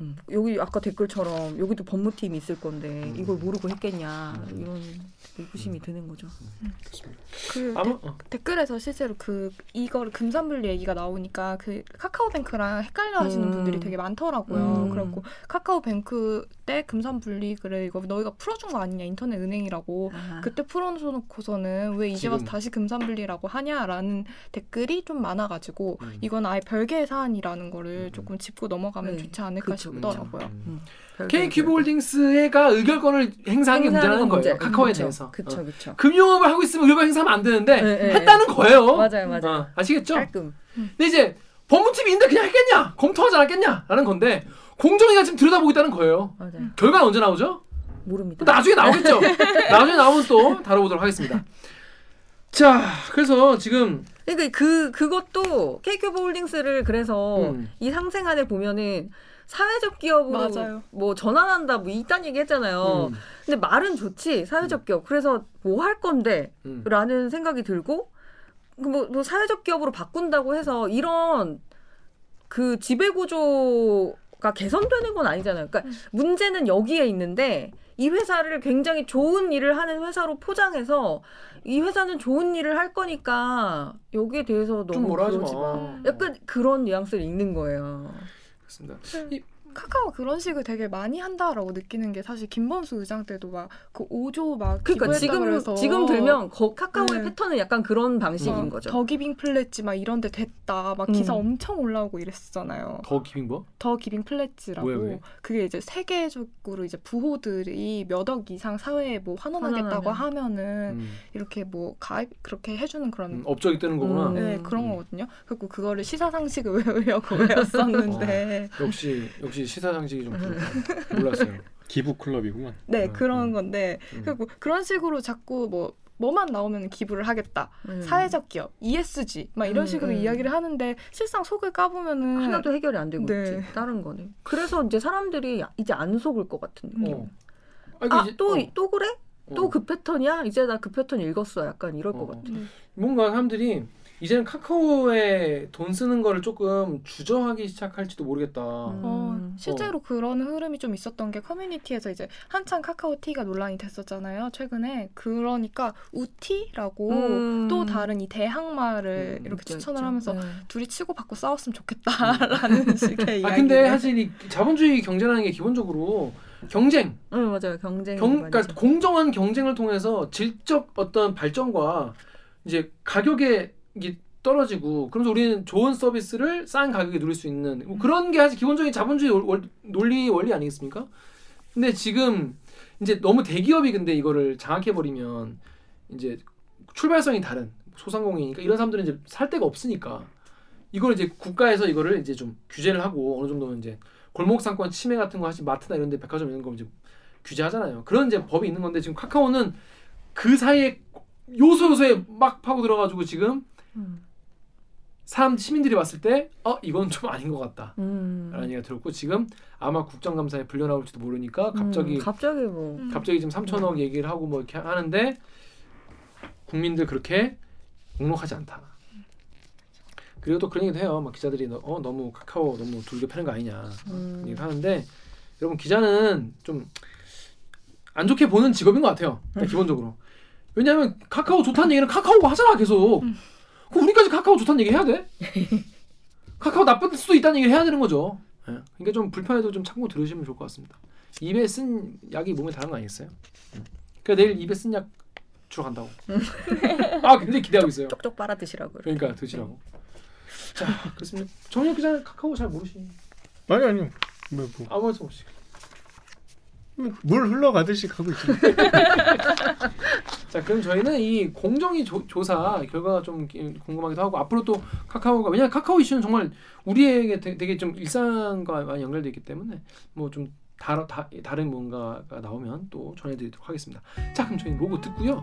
Speaker 1: 음.
Speaker 3: 음, 여기 아까 댓글처럼 여기도 법무팀이 있을 건데
Speaker 1: 음.
Speaker 3: 이걸 모르고 했겠냐
Speaker 1: 음.
Speaker 3: 이런 의구심이 드는 거죠.
Speaker 4: 그
Speaker 1: 아무 어.
Speaker 4: 댓글에서 실제로 그 이거를 금산분리 얘기가 나오니까 그 카카오뱅크랑 헷갈려 하시는
Speaker 3: 음.
Speaker 4: 분들이 되게 많더라고요.
Speaker 3: 음.
Speaker 4: 그래갖고 카카오뱅크 때 금산분리 그래 이거 너희가 풀어준 거 아니냐 인터넷 은행이라고
Speaker 3: 아,
Speaker 4: 그때 풀어놓고서는 왜 이제 와서. 다시 금산분리라고 하냐라는 댓글이 좀 많아가지고
Speaker 1: 음.
Speaker 4: 이건 아예 별개의 사안이라는 거를
Speaker 1: 음.
Speaker 4: 조금 짚고 넘어가면
Speaker 3: 네.
Speaker 4: 좋지 않을까
Speaker 3: 그 쵸,
Speaker 4: 싶더라고요.
Speaker 1: 음.
Speaker 3: 음, 별개,
Speaker 1: K큐브
Speaker 3: 별개.
Speaker 1: 홀딩스가 의결권을 행사한 게 문제라는
Speaker 3: 행사하는
Speaker 1: 거예요.
Speaker 3: 문제.
Speaker 1: 카카오에
Speaker 3: 그쵸,
Speaker 1: 대해서. 어.
Speaker 3: 그쵸.
Speaker 1: 금융업을 하고 있으면 의결권 행사하면 안 되는데
Speaker 3: 네, 네,
Speaker 1: 했다는 거예요.
Speaker 3: 맞아요 맞아요.
Speaker 1: 어, 아시겠죠?
Speaker 3: 깔끔.
Speaker 1: 근데 이제 법무팀이 있는데 그냥 했겠냐? 검토하지 않았겠냐?라는 건데 공정위가 지금 들여다보고 있다는 거예요.
Speaker 3: 맞아요.
Speaker 1: 결과는 언제 나오죠?
Speaker 3: 모릅니다.
Speaker 1: 나중에 나오겠죠. 나중에 나오면 또 다뤄보도록 하겠습니다. 자, 그래서 지금
Speaker 3: 그러니까 그 그것도 K큐브 홀딩스를 그래서
Speaker 1: 음.
Speaker 3: 이 상생 안에 보면은 사회적 기업으로
Speaker 4: 맞아요.
Speaker 3: 뭐 전환한다 뭐 이딴 얘기 했잖아요.
Speaker 1: 음,
Speaker 3: 근데 말은 좋지 사회적 기업. 그래서 뭐 할 건데
Speaker 1: 음.
Speaker 3: 라는 생각이 들고 뭐, 뭐 사회적 기업으로 바꾼다고 해서 이런 그 지배 구조가 개선되는 건 아니잖아요. 그러니까 문제는 여기에 있는데 이 회사를 굉장히 좋은 일을 하는 회사로 포장해서 이 회사는 좋은 일을 할 거니까 여기에 대해서 너무
Speaker 1: 좀 뭐라 하지
Speaker 3: 그러지 마.
Speaker 1: 마.
Speaker 3: 약간 그런 뉘앙스를 읽는 거예요.
Speaker 1: 그렇습니다.
Speaker 4: 카카오 그런 식을 되게 많이 한다라고 느끼는 게 사실 김범수 의장 때도 막 그 5조 막
Speaker 3: 그러니까 지금
Speaker 4: 그래서
Speaker 3: 지금 들면 거- 카카오의
Speaker 4: 네.
Speaker 3: 패턴은 약간 그런 방식인
Speaker 4: 막
Speaker 3: 거죠.
Speaker 4: The Giving Pledge 막 이런 데 됐다. 막 기사
Speaker 3: 음.
Speaker 4: 엄청 올라오고 이랬었잖아요.
Speaker 1: The Giving 뭐?
Speaker 4: The Giving Pledge라고.
Speaker 1: 뭐야, 그게?
Speaker 4: 그게 이제 세계적으로 이제 부호들이 몇 억 이상 사회에 뭐 환원하겠다고
Speaker 3: 환원하면.
Speaker 4: 하면은
Speaker 1: 음,
Speaker 4: 이렇게 뭐 가입 그렇게 해 주는 그런
Speaker 1: 음, 업적이 뜨는 거구나.
Speaker 3: 음.
Speaker 4: 네, 그런
Speaker 1: 음.
Speaker 4: 거거든요. 그리고 그거를 시사 상식을 외우려고 외웠었는데.
Speaker 1: 역시 역시 시사 상식이 좀 부족하다. 몰랐어요.
Speaker 2: 기부 클럽이구만.
Speaker 4: 네,
Speaker 1: 음,
Speaker 4: 그런
Speaker 1: 음.
Speaker 4: 건데.
Speaker 1: 음.
Speaker 4: 그리고 그런 식으로 자꾸 뭐, 뭐만 나오면 기부를 하겠다.
Speaker 3: 음.
Speaker 4: 사회적 기업, ESG, 막 이런
Speaker 3: 음,
Speaker 4: 식으로
Speaker 3: 음.
Speaker 4: 이야기를 하는데 실상 속을 까보면은.
Speaker 3: 하나도 해결이 안 되고
Speaker 4: 네.
Speaker 3: 있지. 다른 거는. 그래서 이제 사람들이 이제 안 속을 것 같은 느낌.
Speaker 1: 어. 아, 이거
Speaker 3: 아,
Speaker 1: 이제-
Speaker 3: 또,
Speaker 1: 어,
Speaker 3: 또 그래?
Speaker 1: 어.
Speaker 3: 또그 패턴이야? 이제 나 그 패턴 읽었어. 약간 이럴 것
Speaker 1: 어.
Speaker 3: 같아.
Speaker 4: 음.
Speaker 1: 뭔가 사람들이 이제는 카카오에 돈 쓰는 거를 조금 주저하기 시작할지도 모르겠다.
Speaker 4: 어,
Speaker 3: 음.
Speaker 4: 실제로 그런 흐름이 좀 있었던 게 커뮤니티에서 이제 한창 카카오티가 논란이 됐었잖아요. 최근에 그러니까 우티라고
Speaker 3: 음.
Speaker 4: 또 다른 이 대항마를
Speaker 1: 음,
Speaker 4: 이렇게
Speaker 3: 있죠,
Speaker 4: 추천을. 하면서
Speaker 3: 네.
Speaker 4: 둘이 치고 받고 싸웠으면 좋겠다라는 식의 이야기.
Speaker 1: 아 근데 사실 이 자본주의 경제라는 게 기본적으로 경쟁,
Speaker 3: 응 맞아요 경쟁
Speaker 1: 경, 그러니까 공정한 경쟁을 통해서 질적 어떤 발전과 이제 가격에 이게 떨어지고 그러면서 우리는 좋은 서비스를 싼 가격에 누릴 수 있는 뭐 그런 게 사실 기본적인 자본주의 월- 월- 논리 원리 아니겠습니까? 근데 지금 이제 너무 대기업이 근데 이거를 장악해 버리면 이제 출발성이 다른 소상공인이니까 이런 사람들은 이제 살 데가 없으니까 이걸 이제 국가에서 이거를 이제 좀 규제를 하고 어느 정도는 이제 골목 상권 침해 같은 거 하시 마트나 이런 데 백화점 이런 거 이제 규제하잖아요. 그런 이제 법이 있는 건데 지금 카카오는 그 사이에 요소 요소에 막 파고 들어가지고 지금
Speaker 3: 음.
Speaker 1: 사람 시민들이 봤을 때 어 이건 좀 아닌 것 같다.
Speaker 3: 음.
Speaker 1: 라는 얘기가 들었고 지금 아마 국정감사에 불려 나올지도 모르니까 갑자기
Speaker 3: 음, 갑자기 뭐
Speaker 4: 음.
Speaker 1: 갑자기 지금 3천억 얘기를 하고 뭐 이렇게 하는데 국민들 그렇게 묵묵하지 않다. 그리고 또 그런 얘기도 해요. 막 기자들이 너, 어 너무 카카오 너무 둘게 패는 거 아니냐
Speaker 3: 음.
Speaker 1: 얘기를 하는데 여러분 기자는 좀 안 좋게 보는 직업인 것 같아요. 일단 기본적으로. 왜냐하면 카카오 좋다는 얘기는 카카오가 하잖아 계속.
Speaker 4: 음.
Speaker 1: 그럼 우리까지 카카오 좋다는 얘기 해야 돼? 카카오 나쁠 수도 있다는 얘기를 해야 되는 거죠. 예. 그러니까 좀 불편해도 좀 참고 들으시면 좋을 것 같습니다. 입에 쓴 약이 몸에 다른 거 아니겠어요? 음. 그러니까 내일 입에 쓴 약 주러 간다고. 아 굉장히 기대하고 있어요.
Speaker 3: 쪽쪽 빨아 드시라고
Speaker 1: 그러니까 드시라고. 자 그렇습니다. 정혁 기자는 카카오 잘 모르시니
Speaker 2: 아니 아니요. 뭐, 뭐,
Speaker 1: 아무 말씀 없이.
Speaker 2: 물 흘러가듯이 가고 있죠.
Speaker 1: 자 그럼 저희는 이 공정위 조, 조사 결과가 좀 기- 궁금하기도 하고 앞으로 또 카카오가 왜냐 면 카카오 이슈는 정말 우리에게 되게, 좀 일상과 많이 연결돼 있기 때문에 뭐좀 다른 뭔가가 나오면 또 전해드리도록 하겠습니다. 자 그럼 저희는 로고 듣고요.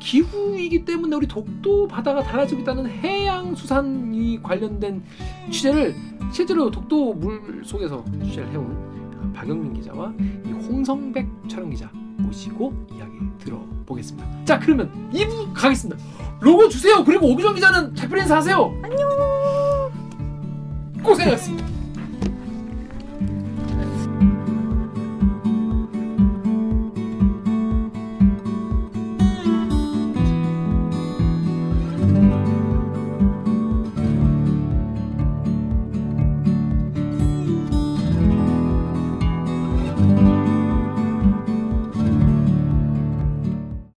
Speaker 1: 기후이기 때문에 우리 독도 바다가 달라지고 있다는 해양수산이 관련된 취재를 실제로 독도 물 속에서 취재를 해온 박영민 기자와 이 홍성백 촬영 기자 모시고 이야기 들어보겠습니다. 자 그러면 2부 가겠습니다. 로고 주세요. 그리고 오기정 기자는 작별 인사 하세요. 안녕. 고생하셨습니다.